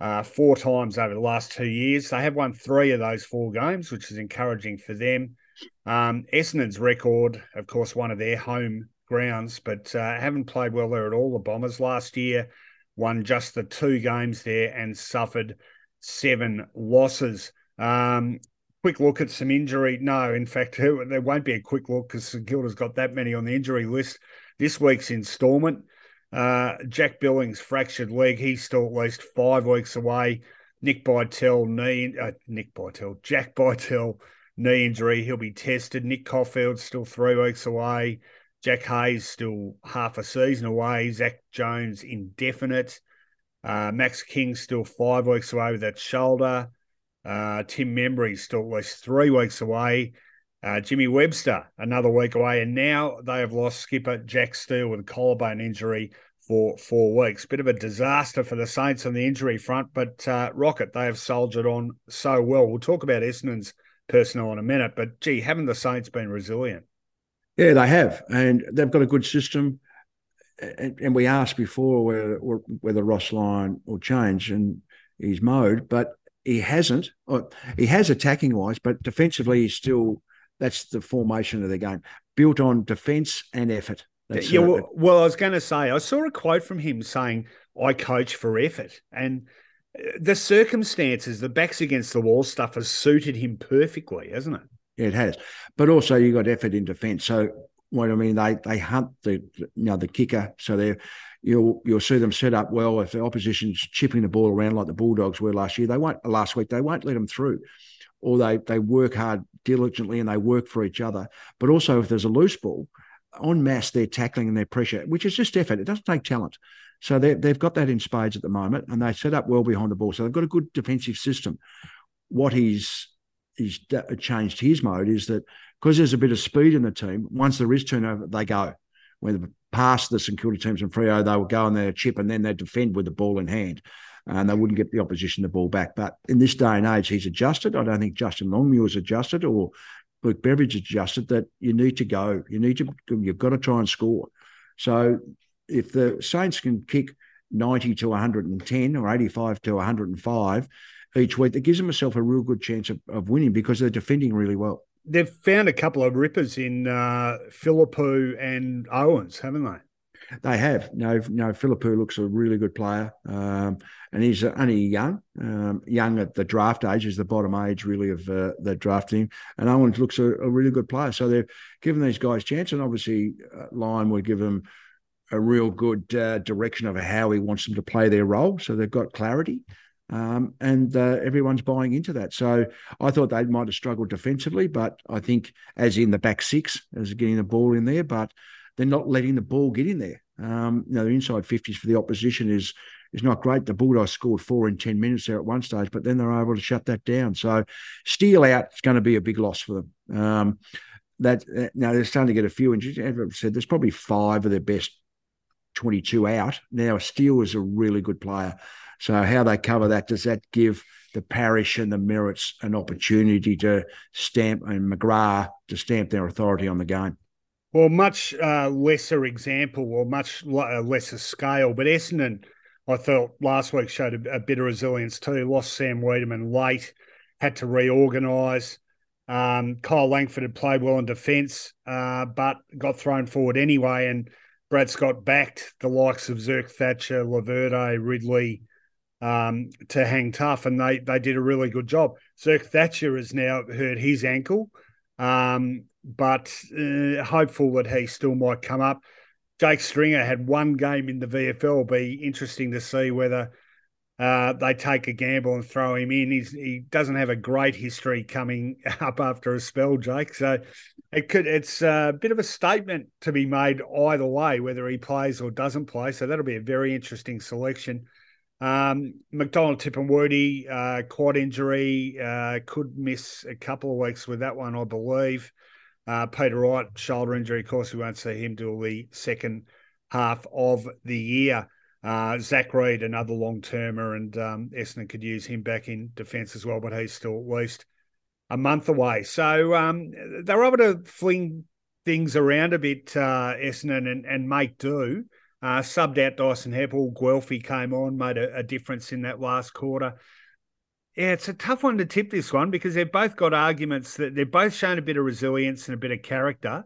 Uh, four times over the last two years. They have won three of those four games, which is encouraging for them. Um, Essendon's record, of course, one of their home grounds, but uh, haven't played well there at all. The Bombers last year won just the two games there and suffered seven losses. Um, quick look at some injury. No, in fact, [LAUGHS] there won't be a quick look because St Kilda's got that many on the injury list. This week's instalment. Uh, Jack Billings fractured leg. He's still at least five weeks away. Nick Bytel knee. Uh, Nick Bytel. Jack Bytel knee injury. He'll be tested. Nick Coffield still three weeks away. Jack Hayes still half a season away. Zak Jones indefinite. Uh, Max King still five weeks away with that shoulder. Uh, Tim Membrey still at least three weeks away. Uh, Jimmy Webster, another week away. And now they have lost skipper Jack Steele with a collarbone injury for four weeks. Bit of a disaster for the Saints on the injury front, but uh, Rocket, they have soldiered on so well. We'll talk about Essendon's personnel in a minute, but gee, haven't the Saints been resilient? Yeah, they have. And they've got a good system. And, and we asked before whether, whether Ross Lyon will change in his mode, but he hasn't. He has attacking wise, but defensively, he's still that's the formation of the game, built on defence and effort. That's yeah, well, well, I was going to say, I saw a quote from him saying, "I coach for effort," and uh, the circumstances, the backs against the wall stuff, has suited him perfectly, hasn't it? Yeah, it has. But also, you got effort in defence. So, what I mean, they they hunt the you know the kicker, so they're you'll you'll see them set up well. If the opposition's chipping the ball around like the Bulldogs were last year, they won't last week. They won't let them through or they they work hard diligently and they work for each other. But also, if there's a loose ball, on mass they're tackling and they're pressure, which is just effort. It doesn't take talent. So they've got that in spades at the moment, and they set up well behind the ball. So they've got a good defensive system. What he's he's changed his mode is that because there's a bit of speed in the team, once there is turnover, they go. When past the St Kilda teams in Freo, they will go and they chip and then they defend with the ball in hand and they wouldn't get the opposition the ball back. But in this day and age, he's adjusted. I don't think Justin Longmuir's adjusted or Luke Beveridge adjusted that you need to go. You need to, you've got to try and score. So if the Saints can kick 90 to 110 or 85 to 105 each week, that gives themselves a real good chance of, of winning because they're defending really well. They've found a couple of rippers in uh, Phillipou and Owens, haven't they? They have. No, no. Phillipou looks a really good player, um, and he's only young, um, young at the draft age, is the bottom age really of uh, the draft team. And Owen looks a, a, really good player. So they've given these guys a chance, and obviously uh, Lyon would give them a real good uh, direction of how he wants them to play their role. So they've got clarity. Um, and uh, everyone's buying into that. So I thought they might have struggled defensively, but I think as in the back six, as getting the ball in there, but they're not letting the ball get in there. Um, you know, the inside 50s for the opposition is is not great. The Bulldogs scored four in 10 minutes there at one stage, but then they're able to shut that down. So Steele out is going to be a big loss for them. Um, that now they're starting to get a few injuries. As I've said, there's probably five of their best 22 out. Now Steele is a really good player. So how they cover that, does that give the parish and the Merretts an opportunity to stamp and McGrath to stamp their authority on the game? Well, much uh, lesser example or much uh, lesser scale, but Essendon, I thought last week showed a, a bit of resilience too. Lost Sam Weideman late, had to reorganise. Um, Kyle Langford had played well in defence, uh, but got thrown forward anyway. And Brad Scott backed the likes of Zerk Thatcher, Laverde, Ridley, um, to hang tough, and they they did a really good job. Zerk Thatcher has now hurt his ankle, um, but uh, hopeful that he still might come up. Jake Stringer had one game in the VFL. It'll be interesting to see whether uh, they take a gamble and throw him in. He's, he doesn't have a great history coming [LAUGHS] up after a spell, Jake. So it could it's a bit of a statement to be made either way, whether he plays or doesn't play. So that'll be a very interesting selection. Um, McDonald Tipungwuti, uh, quad injury, uh, could miss a couple of weeks with that one, I believe. Uh, Peter Wright, shoulder injury. Of course, we won't see him till the second half of the year. Uh, Zach Reid, another long termer, and um, Essendon could use him back in defence as well, but he's still at least a month away. So um, they were able to fling things around a bit, uh, Essendon, and, and make do. Uh, subbed out Dyson Heppell. Guelfi came on, made a, a, difference in that last quarter. Yeah, it's a tough one to tip this one because they've both got arguments that they've both shown a bit of resilience and a bit of character.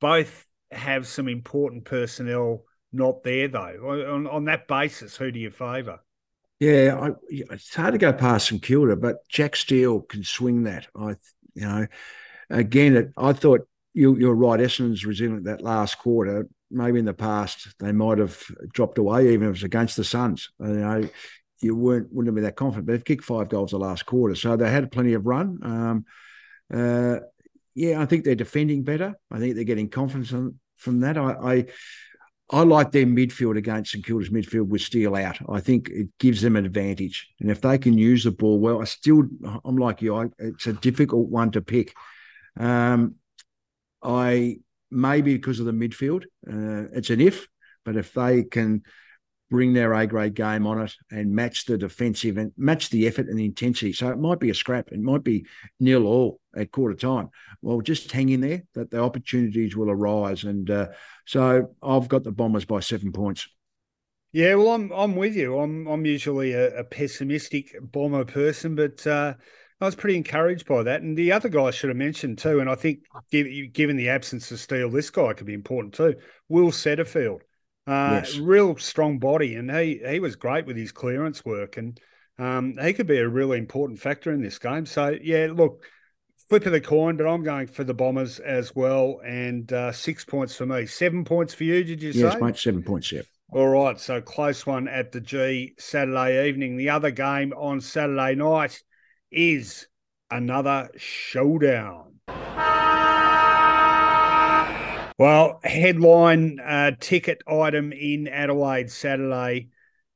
Both have some important personnel not there though. On, on that basis, who do you favour? Yeah, I, it's hard to go past St Kilda, but Jack Steele can swing that. I, you know, again, it, I thought you, you're right. Essendon's resilient that last quarter maybe in the past they might have dropped away, even if it was against the Suns. You know, you weren't wouldn't have been that confident. But they've kicked five goals the last quarter, so they had plenty of run. Um, uh, yeah, I think they're defending better. I think they're getting confidence from that. I, I, I like their midfield against St Kilda's midfield with Steele out. I think it gives them an advantage, and if they can use the ball well, I still I'm like you. I, it's a difficult one to pick. Um, I maybe because of the midfield. Uh, it's an if, but if they can bring their A grade game on it and match the defensive and match the effort and the intensity. So it might be a scrap, it might be nil all at quarter time. Well, just hang in there that the opportunities will arise. And uh, so I've got the Bombers by seven points. Yeah, well, I'm I'm with you. I'm I'm usually a, a pessimistic bomber person, but uh, I was pretty encouraged by that. And the other guy I should have mentioned too, and I think given the absence of Steele, this guy could be important too. Will Setterfield, uh, yes. real strong body, and he he was great with his clearance work, and um, he could be a really important factor in this game. So yeah, look, flip of the coin, but I'm going for the Bombers as well, and uh, six points for me, seven points for you. Did you yes, say? Yes, mate, seven points. Yeah. All right, so close one at the G Saturday evening. The other game on Saturday night is another showdown. Well, headline uh, ticket item in Adelaide Saturday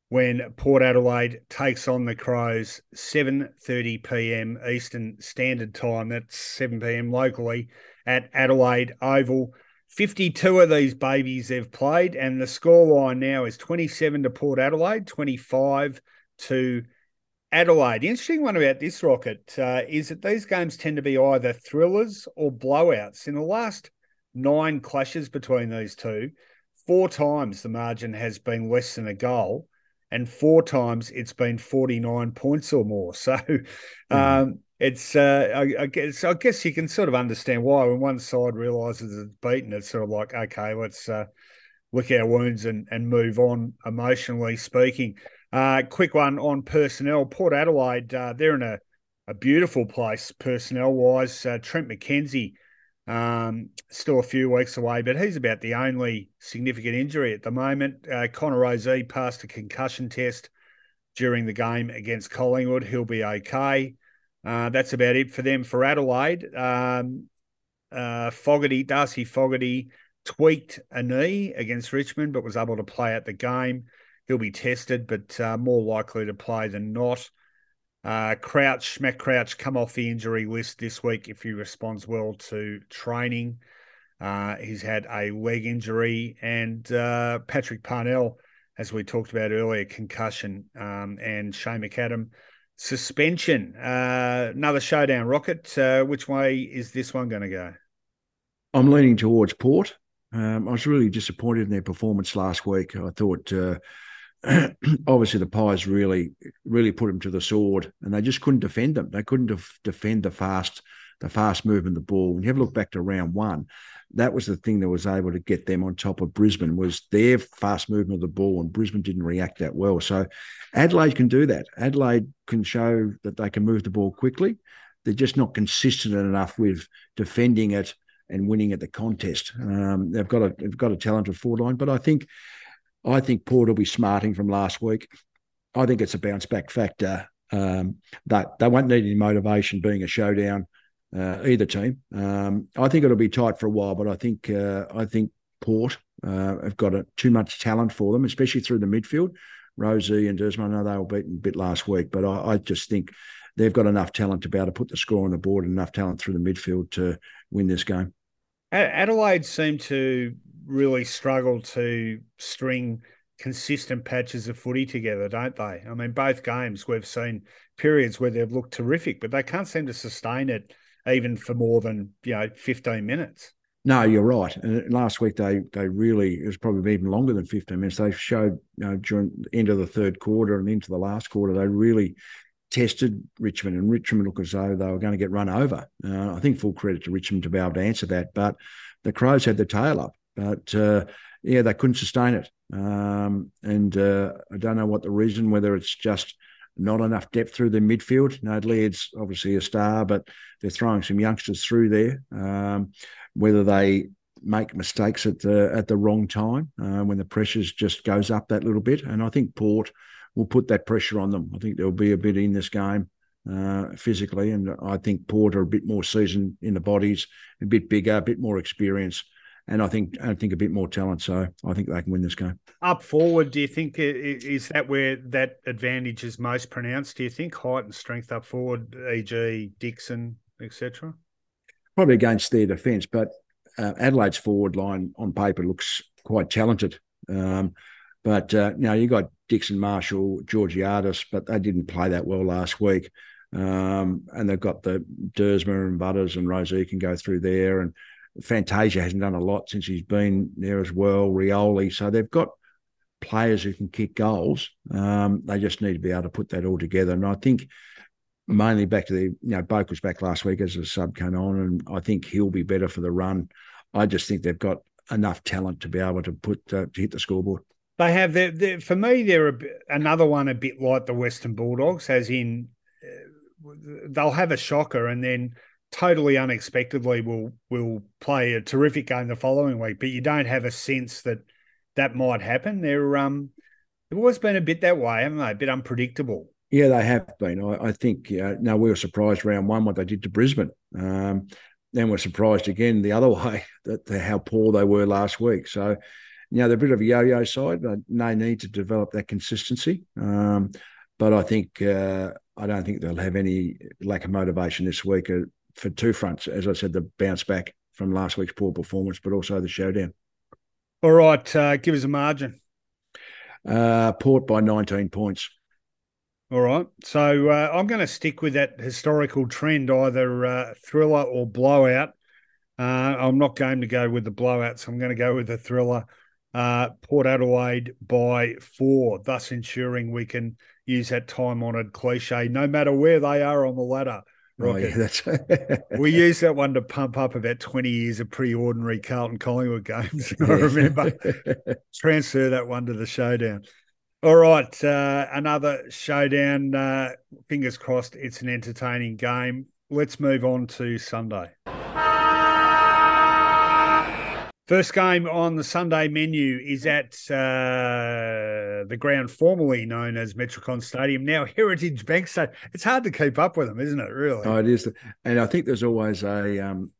when Port Adelaide takes on the Crows, 7:30 p.m. Eastern Standard Time. That's 7 p.m. locally at Adelaide Oval. 52 of these babies they've played, and the scoreline now is 27 to Port Adelaide, 25 to Adelaide. The interesting one about this rocket uh, is that these games tend to be either thrillers or blowouts. In the last nine clashes between these two, four times the margin has been less than a goal, and four times it's been 49 points or more. [LAUGHS] So mm. um, it's, uh, I, I, guess, I guess you can sort of understand why when one side realizes it's beaten, it's sort of like, okay, let's. Uh, lick our wounds and, and move on, emotionally speaking. Uh, quick one on personnel. Port Adelaide, uh, they're in a, a beautiful place personnel wise. Uh, Trent McKenzie, um, still a few weeks away, but he's about the only significant injury at the moment. Uh, Connor Rozee passed a concussion test during the game against Collingwood. He'll be okay. Uh, that's about it for them for Adelaide. Um, uh, Fogarty, Darcy Fogarty tweaked a knee against Richmond, but was able to play at the game. He'll be tested, but uh, more likely to play than not. Uh, Crouch, Matt Crouch, come off the injury list this week if he responds well to training. Uh, he's had a leg injury, and uh, Patrick Parnell, as we talked about earlier, concussion, um, and Shane McAdam suspension. Uh, another showdown rocket. Uh, which way is this one going to go? I'm leaning towards Port. Um, I was really disappointed in their performance last week. I thought, uh, [CLEARS THROAT] obviously, the Pies really, really put them to the sword, and they just couldn't defend them. They couldn't def- defend the fast, the fast movement of the ball. You have a look back to round one, that was the thing that was able to get them on top of Brisbane was their fast movement of the ball, and Brisbane didn't react that well. So Adelaide can do that. Adelaide can show that they can move the ball quickly. They're just not consistent enough with defending it and winning at the contest. Um, they've got a they've got a talented forward line, but I think I think Port will be smarting from last week. I think it's a bounce back factor. Um, that they won't need any motivation being a showdown. Uh, either team. Um, I think it'll be tight for a while, but I think uh, I think Port uh, have got a, too much talent for them, especially through the midfield. Rozee and Duursma, I know they were beaten a bit last week, but I, I, just think they've got enough talent to be able to put the score on the board and enough talent through the midfield to win this game. Adelaide seemed to really struggle to string consistent patches of footy together, don't they? I mean, both games we've seen periods where they've looked terrific, but they can't seem to sustain it even for more than you know 15 minutes. No, you're right. And last week they they really it was probably even longer than 15 minutes. They showed you know during the end of the third quarter and into the last quarter they really tested Richmond, and Richmond looked as though they were going to get run over. Uh, I think full credit to Richmond to be able to answer that, but the Crows had the tail up. But uh, yeah, they couldn't sustain it, um, and uh, I don't know what the reason. Whether it's just not enough depth through the midfield. No, Laird's obviously a star, but they're throwing some youngsters through there. Um, whether they make mistakes at the at the wrong time uh, when the pressures just goes up that little bit, and I think Port will put that pressure on them. I think there'll be a bit in this game uh, physically, and I think Port are a bit more seasoned in the bodies, a bit bigger, a bit more experience, and I think I think a bit more talent. So I think they can win this game. Up forward, do you think is that where that advantage is most pronounced? Do you think height and strength up forward, e.g., Dixon, etc. Probably against their defence, but uh, Adelaide's forward line on paper looks quite talented. Um, but uh, now you got Dixon Marshall, Georgiades, but they didn't play that well last week. Um, and they've got the Duursma and Butters and Rozee can go through there. And Fantasia hasn't done a lot since he's been there as well. Rioli. So they've got players who can kick goals. Um, they just need to be able to put that all together. And I think mainly back to the, you know, Boak was back last week as a sub came on, and I think he'll be better for the run. I just think they've got enough talent to be able to put uh, to hit the scoreboard. They have. They're, they're, for me, they're a, another one a bit like the Western Bulldogs, as in uh, they'll have a shocker and then totally unexpectedly will will play a terrific game the following week. But you don't have a sense that that might happen. They're um, they've always been a bit that way, haven't they? A bit unpredictable. Yeah, they have been. I, I think. Uh, no, we were surprised round one what they did to Brisbane. Um, then we're surprised again the other [LAUGHS] way that how poor they were last week. So you know, they're a bit of a yo-yo side, no need to develop that consistency. Um, but I think uh, I don't think they'll have any lack of motivation this week uh, for two fronts. As I said, the bounce back from last week's poor performance, but also the showdown. All right, uh, give us a margin. Uh, Port by 19 points. All right, so uh, I'm going to stick with that historical trend, either uh, thriller or blowout. Uh, I'm not going to go with the blowout, so I'm going to go with the thriller uh, Port Adelaide by four, thus ensuring we can use that time honoured cliche no matter where they are on the ladder. Oh, yeah, that's [LAUGHS] we used that one to pump up about 20 years of pretty ordinary Carlton Collingwood games. [LAUGHS] I remember [LAUGHS] transfer that one to the showdown. All right, uh, another showdown. Uh, fingers crossed it's an entertaining game. Let's move on to Sunday. First game on the Sunday menu is at uh, the ground formerly known as Metricon Stadium, now Heritage Bank Stadium. It's hard to keep up with them, isn't it? Really? Oh, it is. And I think there's always a um,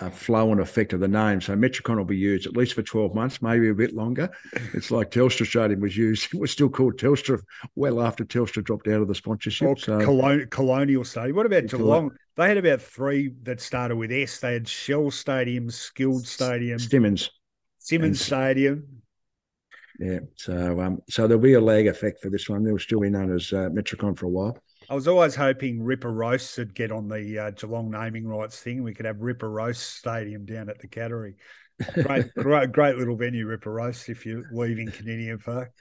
a flow and effect of the name. So Metricon will be used at least for 12 months, maybe a bit longer. [LAUGHS] It's like Telstra Stadium was used. [LAUGHS] It was still called Telstra well after Telstra dropped out of the sponsorship. Or so, Colonial, Colonial Stadium. What about Geelong? They had about three that started with S. They had Shell Stadium, Skilled Stadium, Simonds, Simonds Stadium. Yeah, so um, so there'll be a lag effect for this one. They'll still be known as uh, Metricon for a while. I was always hoping Ripper Roast would get on the uh, Geelong naming rights thing. We could have Ripper Roast Stadium down at the Cattery. Great, [LAUGHS] great, great little venue, Ripper Roast, if you're leaving Kardinia Park.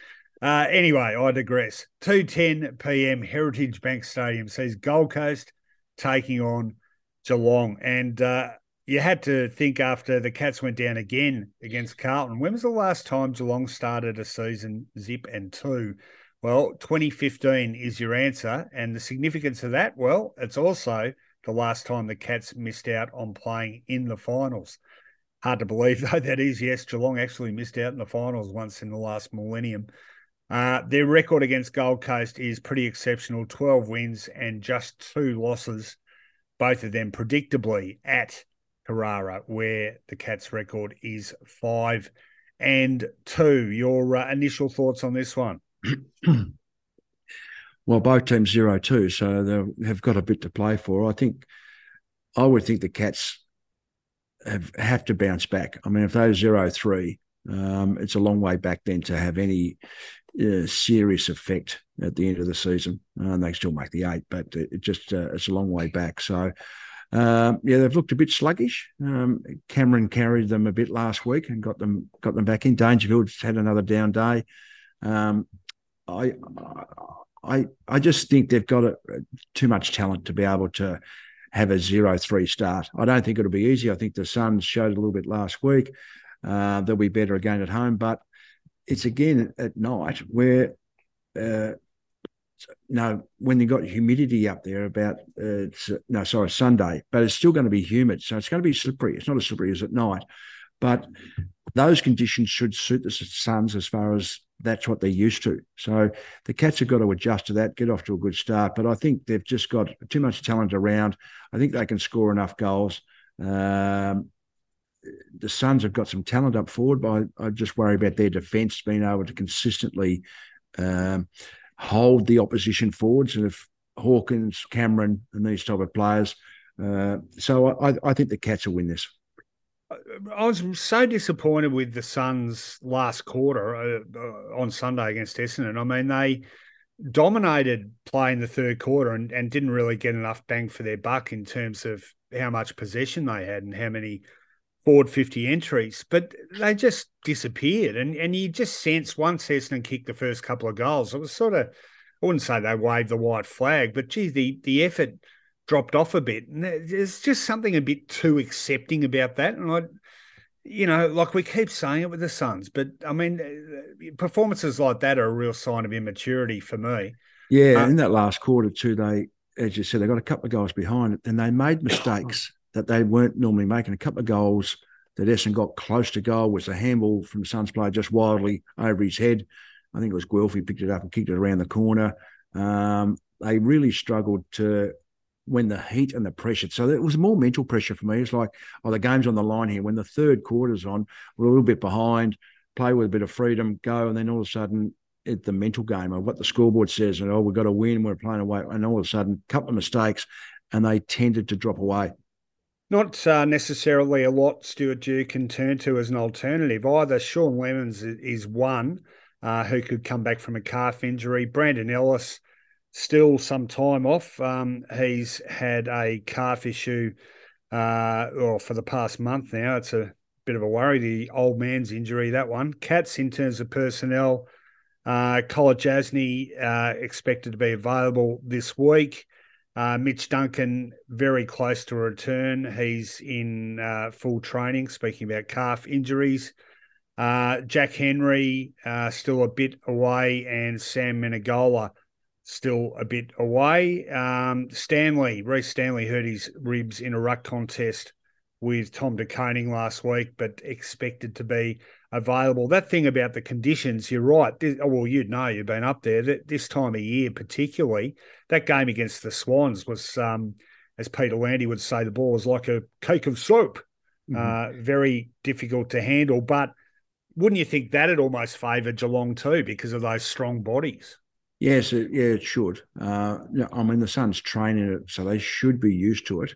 Uh, anyway, I digress. 2.10 p.m. Heritage Bank Stadium sees Gold Coast taking on Geelong. And uh, you had to think after the Cats went down again against Carlton. When was the last time Geelong started a season zip and two? Well, 2015 is your answer. And the significance of that, well, it's also the last time the Cats missed out on playing in the finals. Hard to believe, [LAUGHS] though, that is. Yes, Geelong actually missed out in the finals once in the last millennium. Uh, their record against Gold Coast is pretty exceptional 12 wins and just two losses, both of them predictably at Carrara, where the Cats' record is five and two. Your uh, initial thoughts on this one? [CLEARS THROAT] well, both teams zero two, so they have got a bit to play for. I think I would think the Cats have have to bounce back. I mean, if they're zero three, um, it's a long way back then to have any uh, serious effect at the end of the season. Uh, and they still make the eight, but it, just uh, it's a long way back. So. Um, yeah, they've looked a bit sluggish. Um, Cameron carried them a bit last week and got them got them back in. Dangerfield's had another down day. Um, I I I just think they've got a, too much talent to be able to have a zero three start. I don't think it'll be easy. I think the Suns showed a little bit last week. Uh, they'll be better again at home, but it's again at night where. Uh, no, when you got humidity up there about uh, no, sorry, Sunday, but it's still going to be humid, so it's going to be slippery. It's not as slippery as at night, but those conditions should suit the Suns as far as that's what they're used to. So the Cats have got to adjust to that, get off to a good start. But I think they've just got too much talent around. I think they can score enough goals. Um, the Suns have got some talent up forward, but I, I just worry about their defence being able to consistently um, hold the opposition forwards. And if Hawkins, Cameron, and these type of players, uh, so I, I think the Cats will win this. I was so disappointed with the Suns last quarter uh, uh, on Sunday against Essendon. I mean, they dominated play in the third quarter and, and didn't really get enough bang for their buck in terms of how much possession they had and how many forward 50 entries, but they just disappeared. And and you just sense once Essendon kicked the first couple of goals, it was sort of, I wouldn't say they waved the white flag, but gee, the, the effort – dropped off a bit. And there's just something a bit too accepting about that. And I, you know, like we keep saying it with the Suns, but I mean, uh, performances like that are a real sign of immaturity for me. Yeah, uh, in that last quarter too, they, as you said, they got a couple of goals behind, it, and they made [COUGHS] mistakes that they weren't normally making. A couple of goals that Essen got close to goal was a handball from the Suns player just wildly over his head. I think it was Guelfi picked it up and kicked it around the corner. Um, they really struggled to when the heat and the pressure. So it was more mental pressure for me. It's like, oh, the game's on the line here. When the third quarter's on, we're a little bit behind, play with a bit of freedom, go, and then all of a sudden, it's the mental game of what the scoreboard says, and oh, we've got to win, we're playing away, and all of a sudden, a couple of mistakes, and they tended to drop away. Not uh, necessarily a lot Stuart Dew can turn to as an alternative. Either Sean Lemmens is one uh, who could come back from a calf injury. Brandon Ellis still some time off. Um, he's had a calf issue, uh, or for the past month now. It's a bit of a worry. The old man's injury, that one. Cats in terms of personnel. Uh, Kolodjashnij uh, expected to be available this week. Uh, Mitch Duncan, very close to a return. He's in uh, full training, speaking about calf injuries. Uh, Jack Henry, uh, still a bit away, and Sam Menegola, still a bit away. Um, Stanley, Rhys Stanley hurt his ribs in a ruck contest with Tom De Koning last week, but expected to be available. That thing about the conditions, you're right. Oh, well, you'd know you've been up there. That this time of year, particularly, that game against the Swans was, um, as Peter Landy would say, the ball was like a cake of soap. Mm-hmm. Uh, very difficult to handle. But wouldn't you think that it almost favoured Geelong too because of those strong bodies? Yes, it, yeah, it should. Uh, I mean, the Suns training it, so they should be used to it.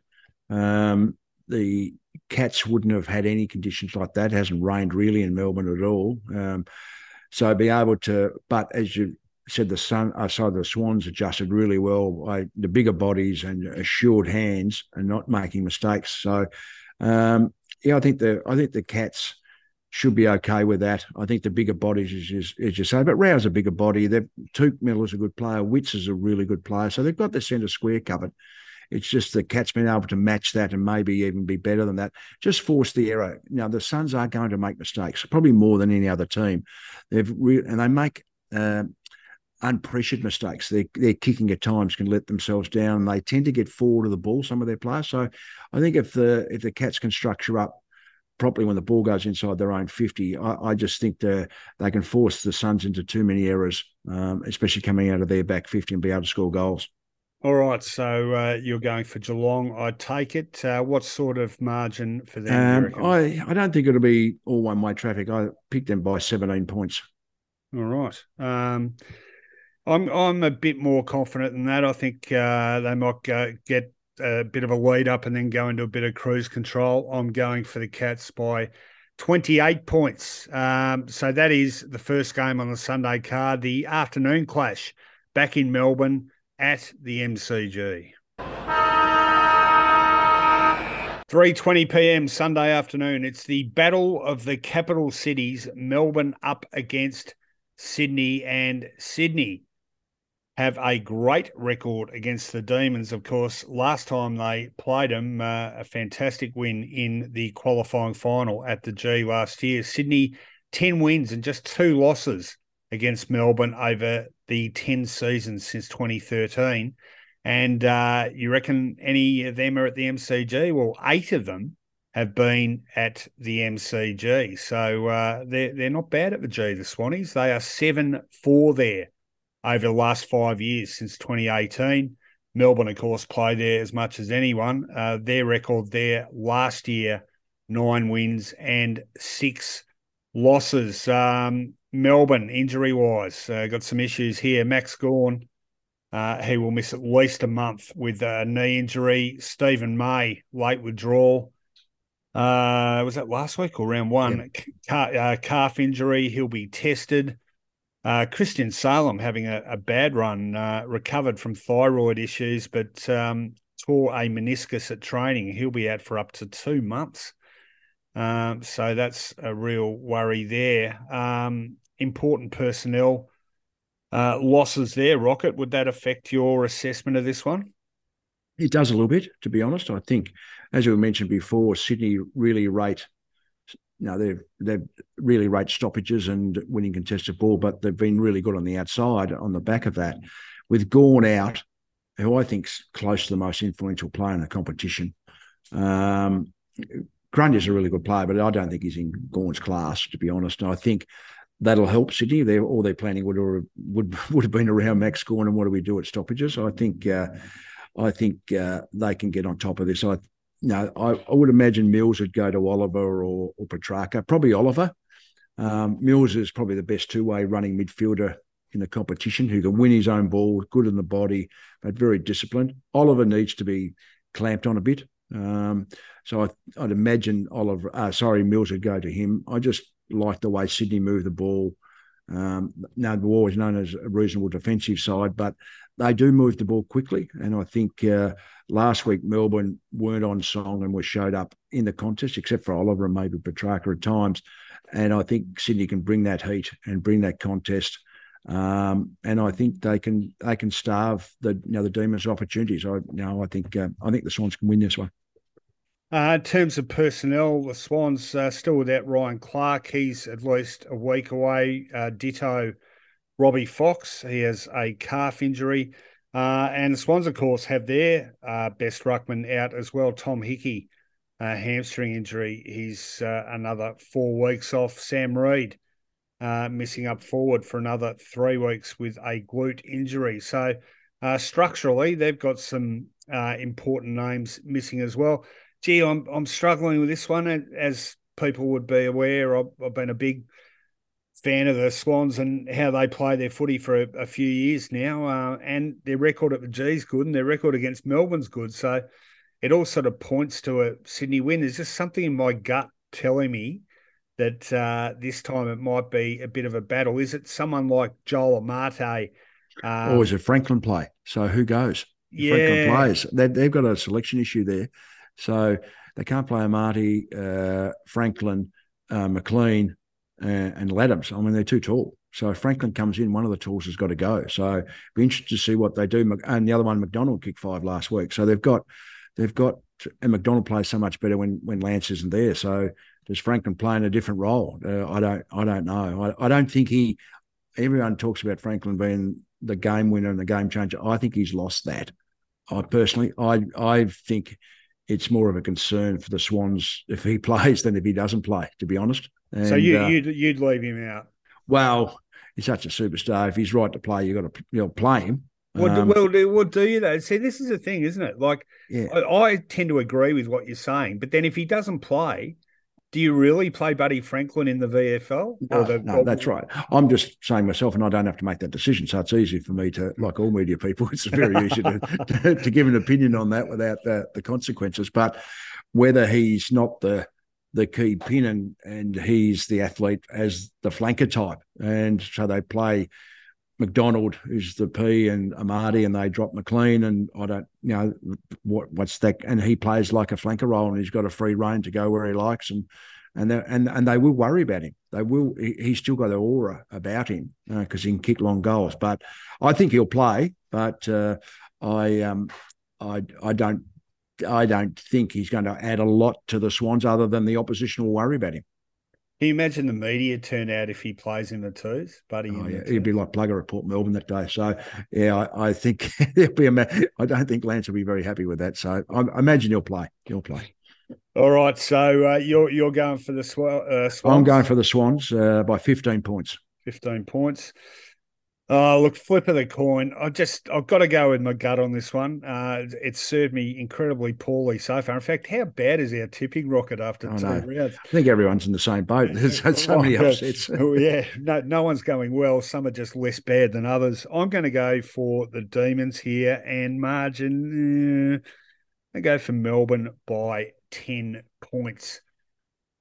Um, the Cats wouldn't have had any conditions like that. It hasn't rained really in Melbourne at all. Um, so be able to, but as you said, the sun, uh, so the Swans adjusted really well the bigger bodies and assured hands and not making mistakes. So, um, yeah, I think the I think the Cats should be okay with that. I think the bigger bodies, as you, as you say, but Rowell's a bigger body. Touk Miller's a good player. Witts is a really good player. So they've got the centre square covered. It's just the Cats been able to match that and maybe even be better than that. Just force the error. Now the Suns are going to make mistakes, probably more than any other team. They've re- and they make uh, unpressured mistakes. Their their kicking at times can let themselves down. They tend to get forward of the ball. Some of their players. So I think if the if the Cats can structure up properly when the ball goes inside their own 50. I, I just think they they can force the Suns into too many errors, um, especially coming out of their back 50 and be able to score goals. All right, so uh, you're going for Geelong. I take it. Uh, what sort of margin for them? Um, I I don't think it'll be all one way traffic. I picked them by 17 points. All right. Um, I'm I'm a bit more confident than that. I think uh, they might go, get a bit of a lead up and then go into a bit of cruise control. I'm going for the Cats by 28 points. Um, so that is the first game on the Sunday card, the afternoon clash back in Melbourne at the MCG. 3:20 p.m. Sunday afternoon. It's the battle of the capital cities. Melbourne up against Sydney, and Sydney have a great record against the Demons. Of course, last time they played them, uh, a fantastic win in the qualifying final at the G last year. Sydney, 10 wins and just two losses against Melbourne over the 10 seasons since 2013. And uh, you reckon any of them are at the MCG? Well, eight of them have been at the MCG. So uh, they're, they're not bad at the G, the Swannies. They are 7 4 there over the last five years since 2018. Melbourne, of course, played there as much as anyone. Uh, their record there last year, nine wins and six losses. Um, Melbourne, injury wise, uh, got some issues here. Max Gawn, uh, he will miss at least a month with a knee injury. Steven May, late withdrawal. Uh, was that last week or round one? Car, uh, calf injury. He'll be tested. Uh, Christian Salem having a, a bad run, uh, recovered from thyroid issues, but um, tore a meniscus at training. He'll be out for up to two months. Um, so that's a real worry there. Um, important personnel uh, losses there, Rocket. Would that affect your assessment of this one? It does a little bit, to be honest. I think, as we mentioned before, Sydney really rate. You know, they've they've really rate stoppages and winning contested ball, but they've been really good on the outside on the back of that. With Gawn out, who I think's close to the most influential player in the competition. Um, Grundy's a really good player, but I don't think he's in Gawn's class, to be honest. And I think that'll help Sydney. They all their planning would have, would would have been around Max Gawn and what do we do at stoppages. I think uh, I think uh, they can get on top of this. I you know, I, I, would imagine Mills would go to Oliver or, or Petracca, probably Oliver. Um, Mills is probably the best two way running midfielder in the competition who can win his own ball, good in the body, but very disciplined. Oliver needs to be clamped on a bit. Um, so I, would imagine Oliver, uh, sorry, Mills would go to him. I just like the way Sydney move the ball. Um, now, they're always known as a reasonable defensive side, but they do move the ball quickly. And I think uh, last week Melbourne weren't on song and were showed up in the contest, except for Oliver and maybe Petracca at times. And I think Sydney can bring that heat and bring that contest. Um, and I think they can they can starve the you know the Demons opportunities. I you know I think uh, I think the Swans can win this one. Uh, in terms of personnel, the Swans uh, still without Ryan Clark. He's at least a week away. Uh, ditto Robbie Fox. He has a calf injury. Uh, and the Swans, of course, have their uh, best ruckman out as well, Tom Hickey, hamstring injury. He's uh, another four weeks off. Sam Reid missing up forward for another three weeks with a glute injury. So structurally, they've got some important names missing as well gee, I'm I'm struggling with this one. As people would be aware, I've, I've been a big fan of the Swans and how they play their footy for a, a few years now, uh, and their record at the G's good, and their record against Melbourne's good. So it all sort of points to a Sydney win. There's just something in my gut telling me that uh, this time it might be a bit of a battle. Is it someone like Joel Amartey? Um, or is it Franklin play? So who goes? Yeah. Franklin plays. They, they've got a selection issue there. So they can't play Amartey, uh, Franklin, uh, McLean, uh, and Ladhams. I mean, they're too tall. So Franklin comes in, one of the tools has got to go. So be interested to see what they do. And the other one, McDonald kicked five last week. So they've got, they've got, and McDonald plays so much better when when Lance isn't there. So does Franklin play in a different role? Uh, I don't, I don't know. I, I don't think he. Everyone talks about Franklin being the game winner and the game changer. I think he's lost that. I personally, I I think it's more of a concern for the Swans if he [LAUGHS] plays than if he doesn't play. To be honest. And, so you uh, you'd, you'd leave him out. Well, he's such a superstar. If he's right to play, you've got to you know, play him. What um, well, do, what do you though? See, this is the thing, isn't it? Like, yeah. I, I, tend to agree with what you're saying, but then if he doesn't play, do you really play Buddy Franklin in the VFL? No, the, no, that's right. I'm just saying myself, and I don't have to make that decision. So it's easy for me to, like all media people, [LAUGHS] it's very easy to, to, to, give an opinion on that without the, the consequences. But whether he's not the the key pin and, and he's the athlete as the flanker type, and so they play McDonald, who's the P, and Amartey, and they drop McLean, and I don't, you know, what what's that? And he plays like a flanker role, and he's got a free reign to go where he likes, and and and and they will worry about him. They will. He, he's still got the aura about him because uh, he can kick long goals. But I think he'll play. But uh, I um I I don't I don't think he's going to add a lot to the Swans other than the opposition will worry about him. Can you imagine the media turnout if he plays in the twos, buddy? Oh, yeah. He'd be like Plugger at Port Melbourne that day. So, yeah, I, I think [LAUGHS] there'll be a. I don't think Lance will be very happy with that. So, I, I imagine he'll play. He'll play. All right. So uh, you're you're going for the sw- uh, Swans. I'm going for the Swans uh, by 15 points. 15 points. Oh, look, flip of the coin. I just, I've got to go with my gut on this one. Uh, it's served me incredibly poorly so far. In fact, how bad is our tipping rocket after two rounds? I think everyone's in the same boat. [LAUGHS] There's so oh, many upsets. oh, yeah, no, no one's going well. Some are just less bad than others. I'm going to go for the Demons here and margin. Eh, I go for Melbourne by 10 points.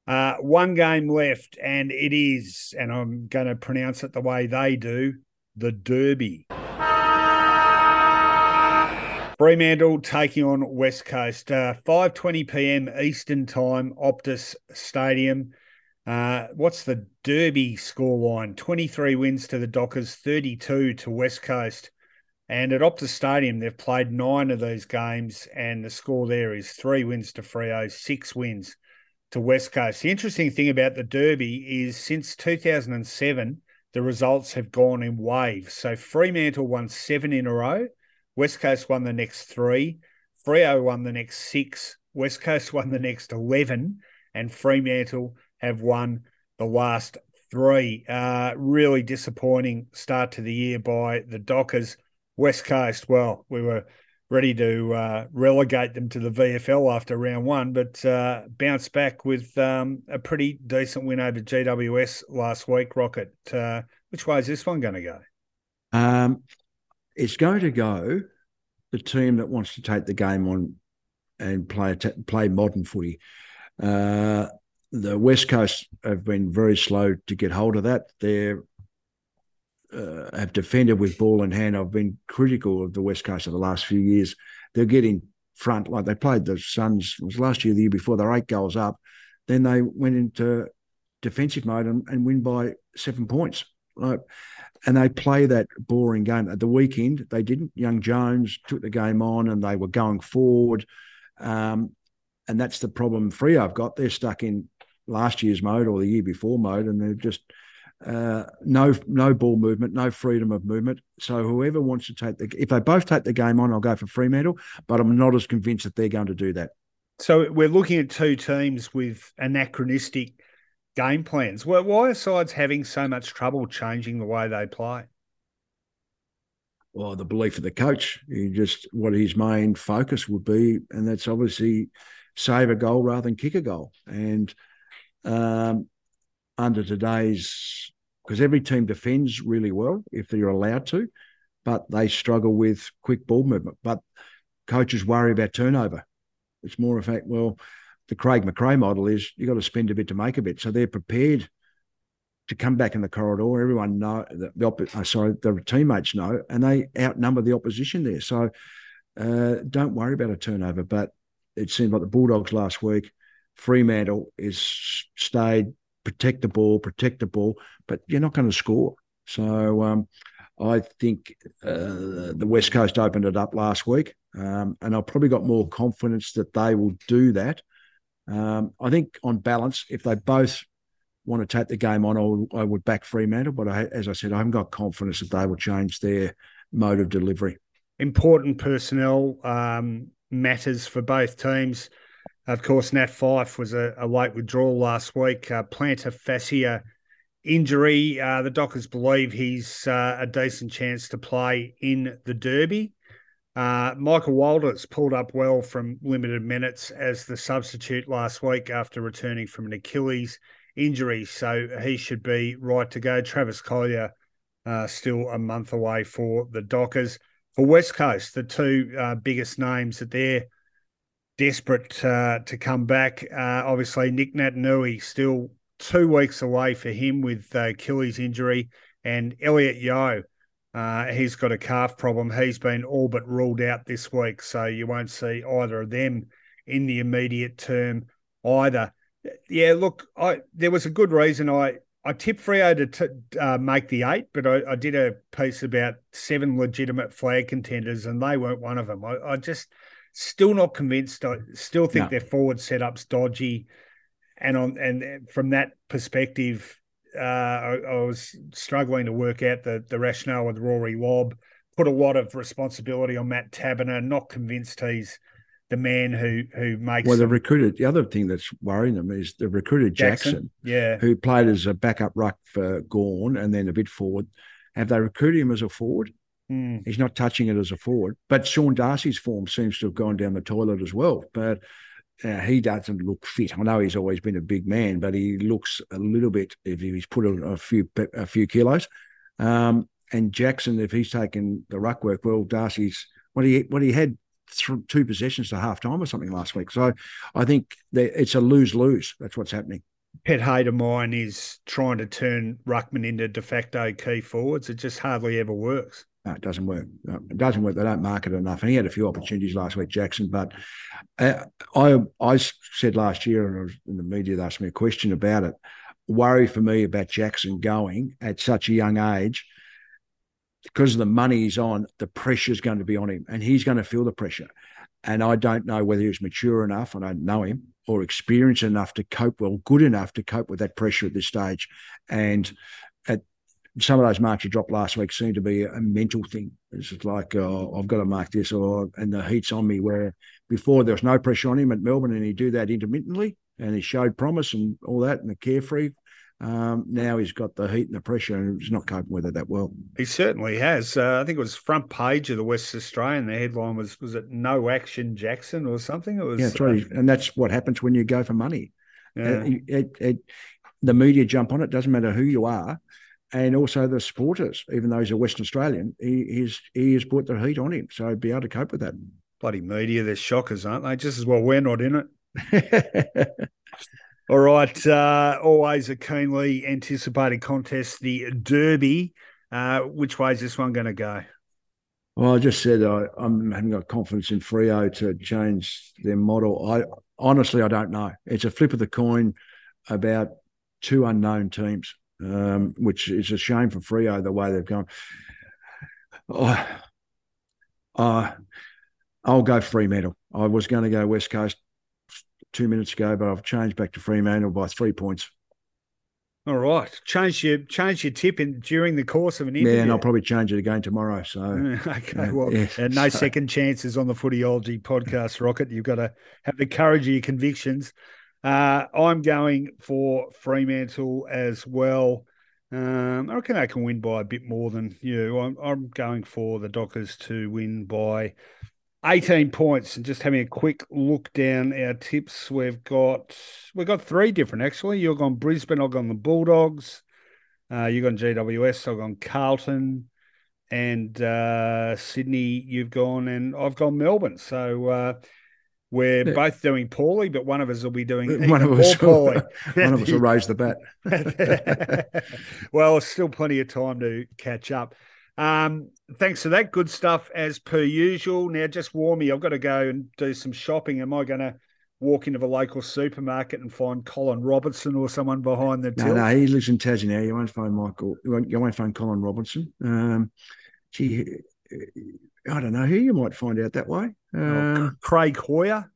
Uh, one game left, and it is, and I'm going to pronounce it the way they do the Derby. Fremantle taking on West Coast. Uh, 5.20 p.m. Eastern Time, Optus Stadium. Uh, what's the Derby scoreline? 23 wins to the Dockers, 32 to West Coast. And at Optus Stadium, they've played nine of these games, and the score there is three wins to Freo, six wins to West Coast. The interesting thing about the Derby is since 2007, the results have gone in waves. So Fremantle won seven in a row. West Coast won the next three. Freo won the next six. West Coast won the next 11. And Fremantle have won the last three. Uh, really disappointing start to the year by the Dockers. West Coast, well, we were ready to uh, relegate them to the VFL after round one, but uh, bounced back with um, a pretty decent win over GWS last week. Rocket, uh, which way is this one going to go? Um, it's going to go the team that wants to take the game on and play play modern footy. Uh, the West Coast have been very slow to get hold of that. They're uh, have defended with ball in hand. I've been critical of the West Coast of the last few years. They're getting front like they played the Suns was last year, the year before. They're eight goals up. Then they went into defensive mode and, and win by seven points. Like, and they play that boring game. At the weekend, they didn't. Young Jones took the game on and they were going forward. Um, and that's the problem Free, I've got. They're stuck in last year's mode or the year before mode, and they're just uh, no no ball movement, no freedom of movement. So whoever wants to take the if they both take the game on, I'll go for Fremantle, but I'm not as convinced that they're going to do that. So we're looking at two teams with anachronistic game plans. Well, why are sides having so much trouble changing the way they play? Well, the belief of the coach, he just what his main focus would be, and that's obviously save a goal rather than kick a goal. And um, under today's, because every team defends really well if they're allowed to, but they struggle with quick ball movement. But coaches worry about turnover. It's more a fact, well, the Craig McRae model is you've got to spend a bit to make a bit. So they're prepared to come back in the corridor. Everyone know the, the op- uh, sorry, the teammates know, and they outnumber the opposition there. So uh, don't worry about a turnover. But it seemed like the Bulldogs last week, Fremantle is stayed, protect the ball, protect the ball, but you're not going to score. So um, I think uh, the West Coast opened it up last week, um, and I've probably got more confidence that they will do that. Um, I think on balance, if they both want to take the game on, I would back Fremantle. But I, as I said, I haven't got confidence that they will change their mode of delivery. Important personnel um, matters for both teams. Of course, Nat Fyfe was a, a late withdrawal last week. Uh, plantar fascia injury. Uh, the Dockers believe he's uh, a decent chance to play in the Derby. Uh, Michael Walters pulled up well from limited minutes as the substitute last week after returning from an Achilles injury, so he should be right to go. Travis Colyer uh, still a month away for the Dockers. For West Coast, the two uh, biggest names that they're desperate uh, to come back. Uh, obviously, Nick Naitanui still two weeks away for him with Achilles injury, and Elliot Yeo. uh, he's got a calf problem. He's been all but ruled out this week, so you won't see either of them in the immediate term either. Yeah, look, I there was a good reason I I tipped Freo to t- uh, make the eight, but I, I, did a piece about seven legitimate flag contenders, and they weren't one of them. I, I just still not convinced. I still think no. their forward setup's dodgy, and on and from that perspective, uh, I, I, was struggling to work out the the rationale with Rory Lobb. Put a lot of responsibility on Matt Taberner. Not convinced he's the man who who makes. Well, the recruited. The other thing that's worrying them is the recruited Jackson, Jackson yeah, who played as a backup ruck for Gawn and then a bit forward. Have they recruited him as a forward? Mm. He's not touching it as a forward. But Sean Darcy's form seems to have gone down the toilet as well. But uh, he doesn't look fit. I know he's always been a big man, but he looks a little bit if he's put a, a few a few kilos. Um, and Jackson, if he's taken the ruck work, well, Darcy's what he what he had th- two possessions to half time or something last week. So I think it's a lose lose. That's what's happening. Pet hate of mine is trying to turn Ruckman into de facto key forwards. It just hardly ever works. No, it doesn't work. It doesn't work. They don't market it enough. And he had a few opportunities last week, Jackson. But uh, I I said last year, and in the media, they asked me a question about it. Worry for me about Jackson going at such a young age because of the money he's on, the pressure is going to be on him, and he's going to feel the pressure. And I don't know whether he's mature enough, I don't know him, or experienced enough to cope well, good enough to cope with that pressure at this stage. And some of those marks you dropped last week seem to be a mental thing. It's just like oh, I've got to mark this, or and the heat's on me. Where before there was no pressure on him at Melbourne, and he do that intermittently, and he showed promise and all that, and the carefree. Um, now he's got the heat and the pressure, and he's not coping with it that well. He certainly has. Uh, I think it was front page of the West Australian. The headline was was it no action Jackson or something? It was yeah, that's right. Uh, and that's what happens when you go for money. Yeah. It, it, it, the media jump on it. Doesn't matter who you are and also the supporters. Even though he's a Western Australian, he he's, he has put the heat on him, so be able to cope with that. Bloody media, they're shockers, aren't they? Just as well we're not in it. [LAUGHS] All right, uh, always a keenly anticipated contest, the Derby. Uh, which way is this one going to go? Well, I just said I, I haven't got confidence in Freo to change their model. I honestly, I don't know. It's a flip of the coin about two unknown teams um, which is a shame for Freo the way they've gone. Oh, uh, I'll go Fremantle. I was going to go West Coast two minutes ago, but I've changed back to Fremantle by three points. All right, change your change your tip in during the course of an interview. Yeah, and I'll probably change it again tomorrow. So [LAUGHS] okay, well, yeah, and no so. second chances on the Footyology podcast, Rocket. You've got to have the courage of your convictions. Uh, I'm going for Fremantle as well. Um, I reckon they can win by a bit more than you. I'm, I'm going for the Dockers to win by 18 points. And just having a quick look down our tips we've got we've got three different actually. You've gone brisbane i've gone the bulldogs. Uh, you've gone gws i've gone carlton. And uh, sydney you've gone and i've gone melbourne. So uh, we're yeah. both doing poorly, but one of us will be doing [LAUGHS] one of us poorly. [LAUGHS] one of us will raise the bet. [LAUGHS] well, still plenty of time to catch up. Um, thanks for that. Good stuff as per usual. Now, just warn me, I've got to go and do some shopping. Am I going to walk into the local supermarket and find Colin Robertson or someone behind the till? No, no, he lives in Tassie now. You won't find Michael. You won't, you won't find Colin Robertson. Um, gee, I don't know who you might find out that way. Um, Craig Hoyer.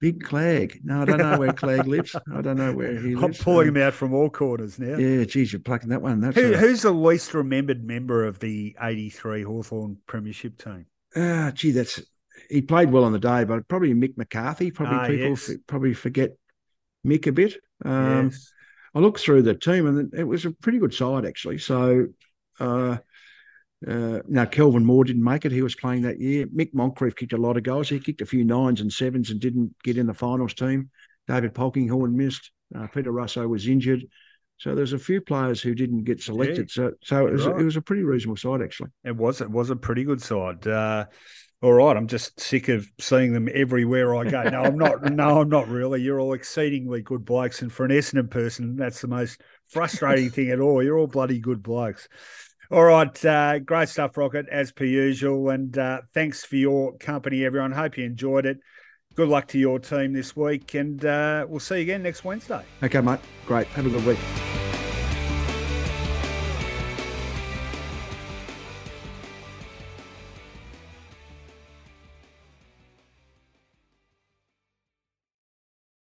Big Clegg. No, I don't know where Clegg lives. [LAUGHS] I don't know where he lives. I'm pulling um, him out from all corners now. Yeah, geez, you're plucking that one. That's Who, a, who's the least remembered member of the 83 Hawthorn Premiership team? Ah, uh, gee, that's he played well on the day, but probably Mick McCarthy. Probably ah, people yes. f- probably forget Mick a bit. Um, yes. I looked through the team and it was a pretty good side actually. So uh, uh, now, Kelvin Moore didn't make it. He was playing that year. Mick Moncrieff kicked a lot of goals. He kicked a few nines and sevens and didn't get in the finals team. David Polkinghorne missed. Uh, Peter Russo was injured. So there's a few players who didn't get selected. Yeah, so so it was, right. it was a pretty reasonable side actually. It was it was a pretty good side. Uh, all right, I'm just sick of seeing them everywhere I go. No, I'm not. no, I'm not really. You're all exceedingly good blokes, and for an Essendon person, that's the most frustrating thing at all. You're all bloody good blokes. All right, uh, great stuff, Rocket, as per usual. And uh, thanks for your company, everyone. Hope you enjoyed it. Good luck to your team this week, and uh, we'll see you again next Wednesday. Okay, mate. Great. Have a good week.